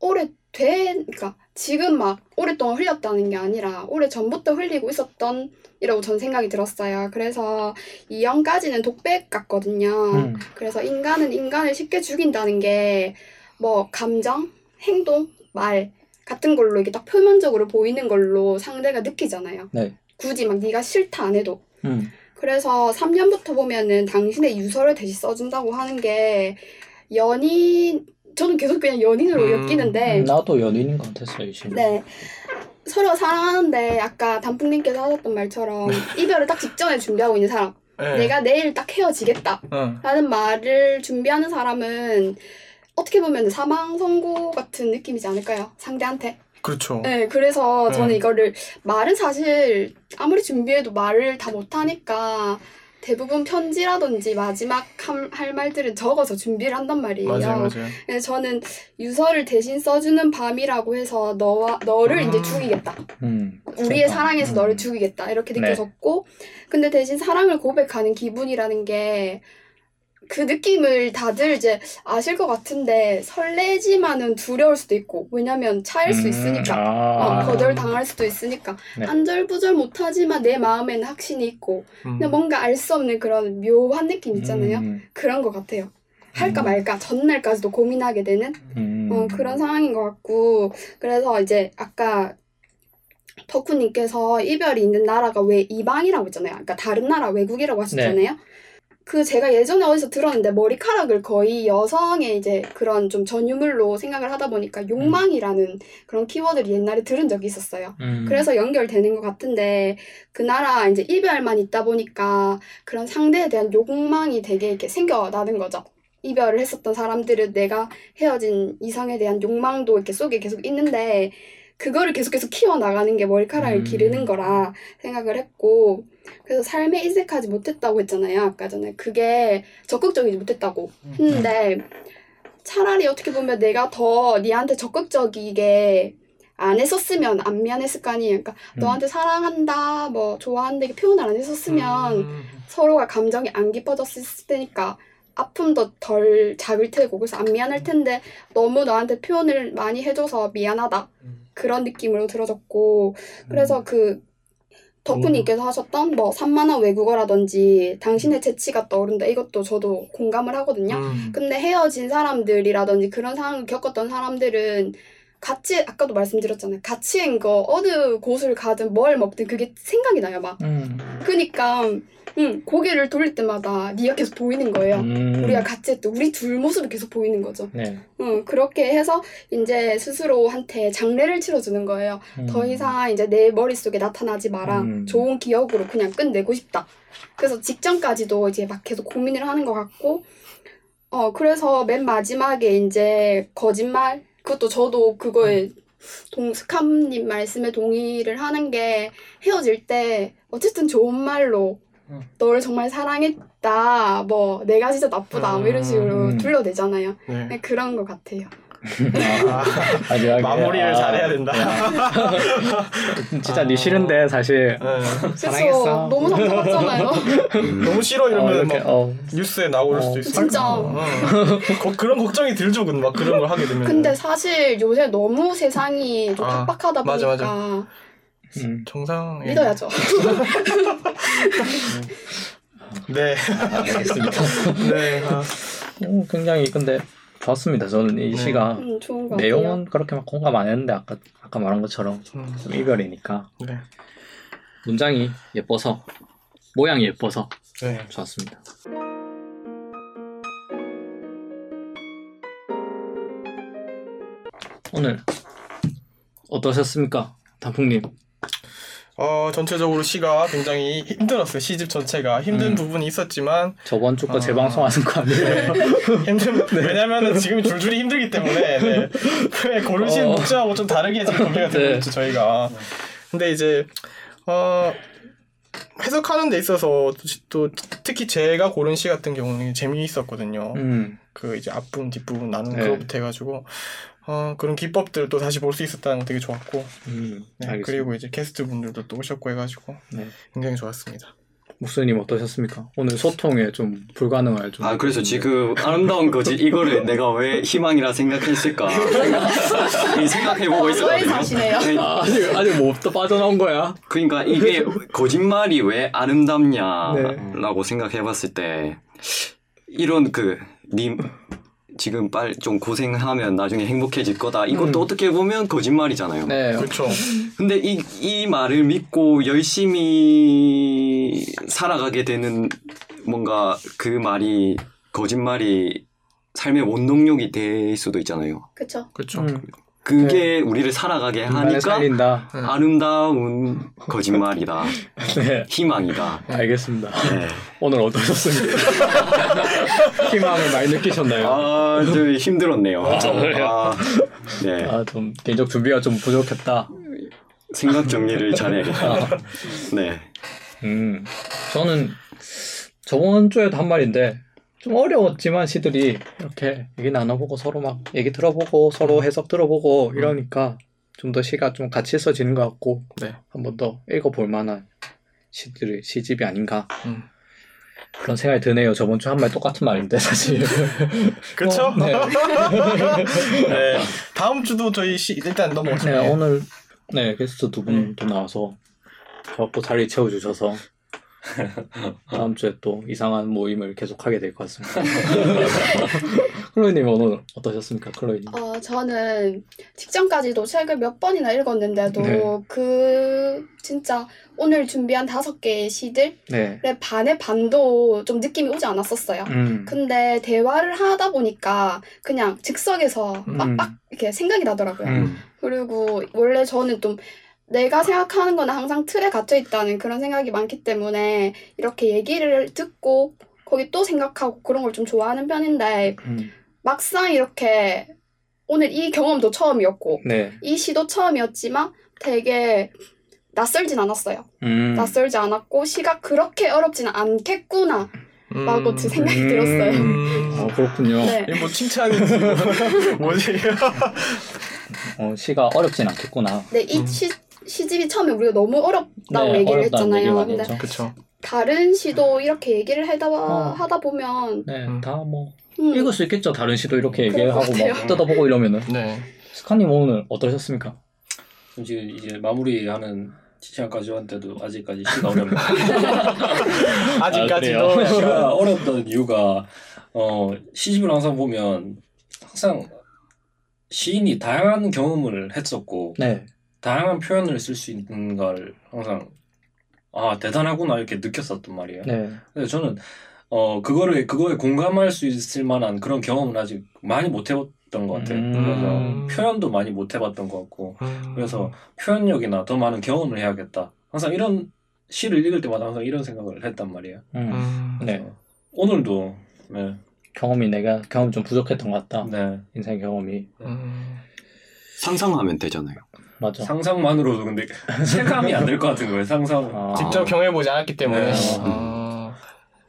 오래 된 그러니까 지금 막 오랫동안 흘렸다는 게 아니라 오래 전부터 흘리고 있었던 이라고 전 생각이 들었어요. 그래서 이 영까지는 독백 같거든요. 음. 그래서 인간은 인간을 쉽게 죽인다는 게 뭐 감정, 행동, 말 같은 걸로 이게 딱 표면적으로 보이는 걸로 상대가 느끼잖아요. 네. 굳이 막 네가 싫다 안 해도. 음. 그래서 3년부터 보면은 당신의 유서를 대신 써준다고 하는 게 연인 저는 계속 그냥 연인으로 음, 엮이는데 나도 연인인 것 같았어요, 이신이. 네. 서로 사랑하는데 아까 단풍님께서 하셨던 말처럼 이별을 딱 직전에 준비하고 있는 사람 네. 내가 내일 딱 헤어지겠다 응. 라는 말을 준비하는 사람은 어떻게 보면 사망 선고 같은 느낌이지 않을까요? 상대한테. 그렇죠. 네, 그래서 저는 음. 이거를 말은 사실 아무리 준비해도 말을 다 못하니까 대부분 편지라든지 마지막 할, 할 말들은 적어서 준비를 한단 말이에요. 맞아요, 맞아요. 그래서 저는 유서를 대신 써주는 밤이라고 해서 너와 너를 음. 이제 죽이겠다. 음. 우리의. 사랑에서 음. 너를 죽이겠다 이렇게 네. 느껴졌고 근데 대신 사랑을 고백하는 기분이라는 게 그 느낌을 다들 이제 아실 것 같은데 설레지만은 두려울 수도 있고 왜냐면 차일 수 음. 있으니까 아. 어, 거절 당할 수도 있으니까 네. 안절부절 못하지만 내 마음에는 확신이 있고 음. 근데 뭔가 알 수 없는 그런 묘한 느낌 있잖아요 음. 그런 것 같아요 할까 음. 말까 전날까지도 고민하게 되는 음. 어, 그런 상황인 것 같고 그래서 이제 아까 덕후님께서 이별이 있는 나라가 왜 이방이라고 했잖아요. 그러니까 다른 나라 외국이라고 하셨잖아요. 그 제가 예전에 어디서 들었는데 머리카락을 거의 여성의 이제 그런 좀 전유물로 생각을 하다 보니까 욕망이라는 그런 키워드를 옛날에 들은 적이 있었어요. 음. 그래서 연결되는 것 같은데 그 나라 이제 이별만 있다 보니까 그런 상대에 대한 욕망이 되게 이렇게 생겨나는 거죠. 이별을 했었던 사람들은 내가 헤어진 이성에 대한 욕망도 이렇게 속에 계속 있는데 그거를 계속 해서 키워나가는 게 머리카락을 음. 기르는 거라 생각을 했고 그래서 삶에 인색하지 못했다고 했잖아요 아까 전에. 그게 적극적이지 못했다고. 했는데 차라리 어떻게 보면 내가 더 니한테 적극적이게 안 했었으면 안 미안했을 거 아니에요. 그러니까 음. 너한테 사랑한다 뭐 좋아한다 이렇게 표현을 안 했었으면 음. 서로가 감정이 안 깊어졌을 테니까 아픔도 덜 작을 테고 그래서 안 미안할 텐데 너무 너한테 표현을 많이 해줘서 미안하다. 음. 그런 느낌으로 들어졌고 그래서 그 덕후님께서 하셨던 뭐 3만원 외국어라든지 당신의 재치가 떠오른다 이것도 저도 공감을 하거든요. 음. 근데 헤어진 사람들이라든지 그런 상황을 겪었던 사람들은 같이 아까도 말씀드렸잖아요. 같이 한 거 어느 곳을 가든 뭘 먹든 그게 생각이 나요 막. 음. 그니까 음, 고개를 돌릴 때마다 네가 계속 보이는 거예요. 음. 우리가 같이 했던 우리 둘 모습이 계속 보이는 거죠. 네. 응, 그렇게 해서 이제 스스로한테 장례를 치러주는 거예요. 음. 더 이상 이제 내 머릿속에 나타나지 마라. 음. 좋은 기억으로 그냥 끝내고 싶다. 그래서 직전까지도 이제 막 계속 고민을 하는 것 같고, 어, 그래서 맨 마지막에 이제 거짓말, 그것도 저도 그거에 동, 스캄님 말씀에 동의를 하는 게 헤어질 때 어쨌든 좋은 말로 음. 너를 정말 사랑했다. 뭐, 내가 진짜 나쁘다. 뭐 이런 식으로 음. 둘러대잖아요. 네. 네, 그런 것 같아요. 아, 마지막에 마무리를 아, 잘해야 된다. 네. *laughs* 진짜 네 싫은데 사실 네. 사랑했어. 그래서 너무 상처받잖아요. 너무 싫어 어, 이러면 이렇게 막 어. 뉴스에 나올 어, 수도 있어. 진짜. 어. 거- 그런 걱정이 들죠, 근데 막 그런 걸 하게 되면. 근데 사실 요새 너무 세상이 좀 아, 팍팍하다 맞아, 보니까 음. 정상. 예. 믿어야죠. 네, 아, 알겠습니다. *laughs* 네. 아, 어, 굉장히 근데 좋았습니다. 저는 이 네. 시가 음, 좋은 것 같아요. 내용은 그렇게 막 공감 안 했는데 아까 아까 말한 것처럼 음, 좀 이별이니까 네, 문장이 예뻐서 모양이 예뻐서 네. 좋았습니다. 오늘 어떠셨습니까, 단풍님? 어, 전체적으로 시가 굉장히 힘들었어요. 시집 전체가 힘든 음. 부분이 있었지만 저번 주거 아. 재방송하는 거 아니에요? 힘든 왜냐면은 지금 줄줄이 힘들기 때문에 네. 네, 고르신 어. 목적하고 좀 다르게 지금 공개가 되고 네. 있죠 저희가. 근데 이제 어 해석하는 데 있어서 또 특히 제가 고른 시 같은 경우는 재미있었거든요. 음, 그 이제 앞부분 뒷부분 나누는 네. 것부터 해가지고 어 그런 기법들을 또 다시 볼 수 있었다는 거 되게 좋았고 음, 네. 그리고 이제 게스트 분들도 또 오셨고 해가지고 네. 굉장히 좋았습니다. 목수님 어떠셨습니까? 오늘 소통에 좀 불가능할 좀. 아 그래서 지금 아름다운 거지 이거를 내가 왜 희망이라 생각했을까 *laughs* 이 생각해보고 어, 있었거든요. 네, 아, 아직 아직 뭐부터 빠져나온 거야? 그러니까 이게 거짓말이 왜 아름답냐라고 네. 생각해봤을 때 이런 그 님 지금 빨리 좀 고생하면 나중에 행복해질 거다. 이것도 음. 어떻게 보면 거짓말이잖아요. 네. 그렇죠. 근데 이, 이 말을 믿고 열심히 살아가게 되는 뭔가 그 말이 거짓말이 삶의 원동력이 될 수도 있잖아요. 그쵸? 그렇죠. 음, 그게 우리를 살아가게 하니까 살린다. 아름다운 거짓말이다. *laughs* 네. 희망이다. 알겠습니다. 네. 오늘 어떠셨습니까? *laughs* 희망을 많이 느끼셨나요? 아, 좀 힘들었네요. 그래요? 아, 네. 아, 좀 개인적 준비가 좀 부족했다. 생각 정리를 *laughs* 잘해야겠다. 네. 음, 저는 저번 주에도 한 말인데 좀 어려웠지만 시들이 이렇게 얘기 나눠보고 서로 막 얘기 들어보고 서로 해석 들어보고 이러니까 좀 더 시가 좀 같이 있어지는 것 같고 네. 한번 더 읽어볼 만한 시들이 시집이 아닌가 음. 그런 생각이 드네요. 저번 주 한 말 똑같은 말인데 사실. *laughs* 그렇죠. 어, 네. *laughs* 네. *laughs* 다음 주도 저희 시 일단 넘어가죠. 네, 오늘 네 게스트 두 분도 나와서 저또 자리 채워주셔서 *laughs* 다음 주에 또 이상한 모임을 계속하게 될 것 같습니다. *laughs* 클로이님 오늘 어떠셨습니까, 클로이님? 어, 저는 직전까지도 책을 몇 번이나 읽었는데도 네. 그 진짜 오늘 준비한 다섯 개의 시들의 네. 반의 반도 좀 느낌이 오지 않았었어요. 음. 근데 대화를 하다 보니까 그냥 즉석에서 음. 빡빡 이렇게 생각이 나더라고요. 음. 그리고 원래 저는 좀 내가 생각하는 거는 항상 틀에 갇혀 있다는 그런 생각이 많기 때문에 이렇게 얘기를 듣고 거기 또 생각하고 그런 걸 좀 좋아하는 편인데 음. 막상 이렇게 오늘 이 경험도 처음이었고 네. 이 시도 처음이었지만 되게 낯설진 않았어요. 음. 낯설지 않았고 시가 그렇게 어렵지는 않겠구나 음. 라고 드 생각이 음. 들었어요. 음. 어, 그렇군요. 네. 뭐 칭찬인지 뭐 *laughs* 뭐지? 어, 시가 어렵진 않겠구나. 네, 이 음. 시, 시집이 처음에 우리가 너무 어렵다고 네, 얘기를 했잖아요. 근데. 그렇죠. 다른 시도 이렇게 얘기를 하다, 어. 하다 보면 네, 음. 다뭐 음, 읽을 수 있겠죠. 다른 시도 이렇게 얘기하고 막. 뜯어보고 이러면은. 네. 스카님 오늘 어떠셨습니까? 이제 이제 마무리하는 지하까지한테도 아직까지 시가 *laughs* 어렵네요. *laughs* 아직까지도 아? 시가 *laughs* 어렵던 이유가 어 시집을 항상 보면 항상 시인이 다양한 경험을 했었고 네. 다양한 표현을 쓸 수 있는 걸 항상 아 대단하구나 이렇게 느꼈었단 말이에요. 네. 근데 저는 어 그거를 그거에 공감할 수 있을 만한 그런 경험은 아직 많이 못 해봤던 것 같아요. 음. 그래서 표현도 많이 못 해봤던 것 같고 음. 그래서 표현력이나 더 많은 경험을 해야겠다. 항상 이런 시를 읽을 때마다 항상 이런 생각을 했단 말이에요. 음. 음. 네. 오늘도 네, 경험이 내가 경험 좀 부족했던 것 같다. 네. 인생 경험이 음. 상상하면 되잖아요. 맞아. 상상만으로도 근데 *laughs* 체감이 안 될 것 같은 거예요. 상상. 아, 직접 경험해 보지 않았기 때문에. 네. 아,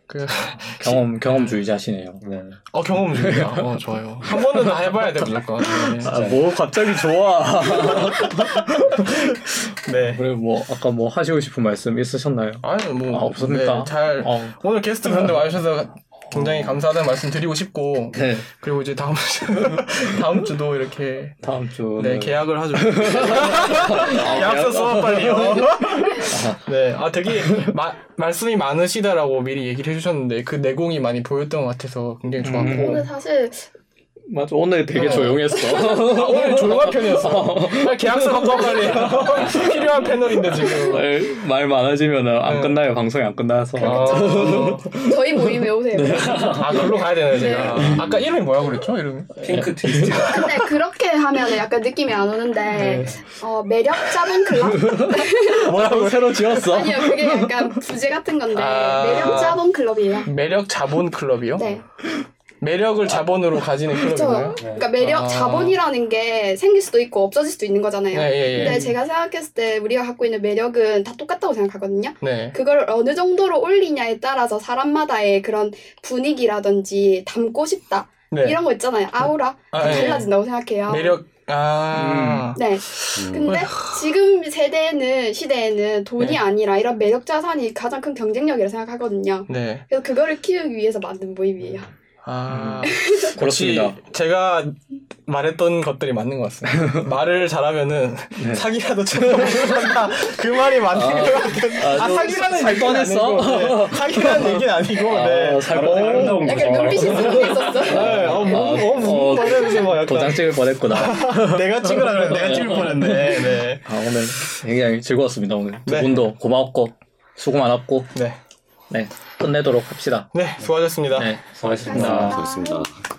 그, *laughs* 경험 경험주의자시네요. 네. 어, 경험주의야. 어, 좋아요. 한 번은 다 해봐야 돼, 무조건. 네. 아, 뭐 갑자기 좋아. *laughs* 네. 그리고 뭐 아까 뭐 하시고 싶은 말씀 있으셨나요? 아니, 뭐. 아, 없습니까? 네, 잘. 어. 오늘 게스트 분들 와주셔서 굉장히 감사하다는 말씀 드리고 싶고. 네. 그리고 이제 다음 주, *laughs* 다음 주도 이렇게. 다음 주 네, 계약을 하죠. *laughs* 계약서 써봐, 빨리요. *laughs* 네. 아, 되게, 마, 말씀이 많으시다라고 미리 얘기를 해주셨는데, 그 내공이 많이 보였던 것 같아서 굉장히 좋았고. 음. 근데 사실 맞아 오늘 되게 네. 조용했어. *laughs* 아, 오늘 조용한 편이었어. *laughs* 빨리 계약서 와, 빨리. *laughs* 필요한 패널인데, 지금. 말, 말 많아지면은 안 네. 끝나요 방송이 안 끝나서. 아, 저희 모임에 오세요. 아, 글로 가야 되네, 제가. 아까 이름이 뭐라 그랬죠, 이름이? 핑크 트위스트. 근데 그렇게 하면 약간 느낌이 안 오는데 네. 어, 매력 잡은 클럽? 뭐라고 새로 지었어? 아니요 그게 약간 부제 같은 건데 아. 매력 잡은 클럽이에요. 매력 자본 클럽이요? 네. 매력을 자본으로 가지는 그렇죠. 클럽인가요? 그러니까 매력 아. 자본이라는 게 생길 수도 있고 없어질 수도 있는 거잖아요. 네, 예, 예. 근데 제가 생각했을 때 우리가 갖고 있는 매력은 다 똑같다고 생각하거든요. 네. 그걸 어느 정도로 올리냐에 따라서 사람마다의 그런 분위기라든지 담고 싶다 네. 이런 거 있잖아요. 아우라 아, 다 예. 달라진다고 생각해요. 매력, 아. 네. 음. 근데 지금 세대는 시대에는 돈이 네. 아니라 이런 매력 자산이 가장 큰 경쟁력이라 생각하거든요. 네. 그래서 그거를 키우기 위해서 만든 모임이에요. 아. 그렇습니다. 혹시 제가 말했던 것들이 맞는 것 같습니다. *laughs* 말을 잘하면은 네. 사기라도 쳐본다. 그 말이 맞는 아. 것 같은. 아, 아, 좀 사기라는 살 얘기는 뻔했어? 네. 사기라는 *laughs* 얘기는 아니고. 네. 아, 살 아름- 아름다운 약간. 눈빛이 있었어. 네. 어, 뭐, 어, 뭐, 어, 말해주세요. 뭐 약간. 도장 찍을 뻔했구나. *laughs* 내가 찍으라 그래. 내가 찍을 뻔했네. 네. 아, 오늘 굉장히 즐거웠습니다 오늘 두 네. 분도 고마웠고 수고 많았고 네. 네 끝내도록 합시다. 네. 수고하셨습니다. 네 수고하셨습니다. 수고하셨습니다.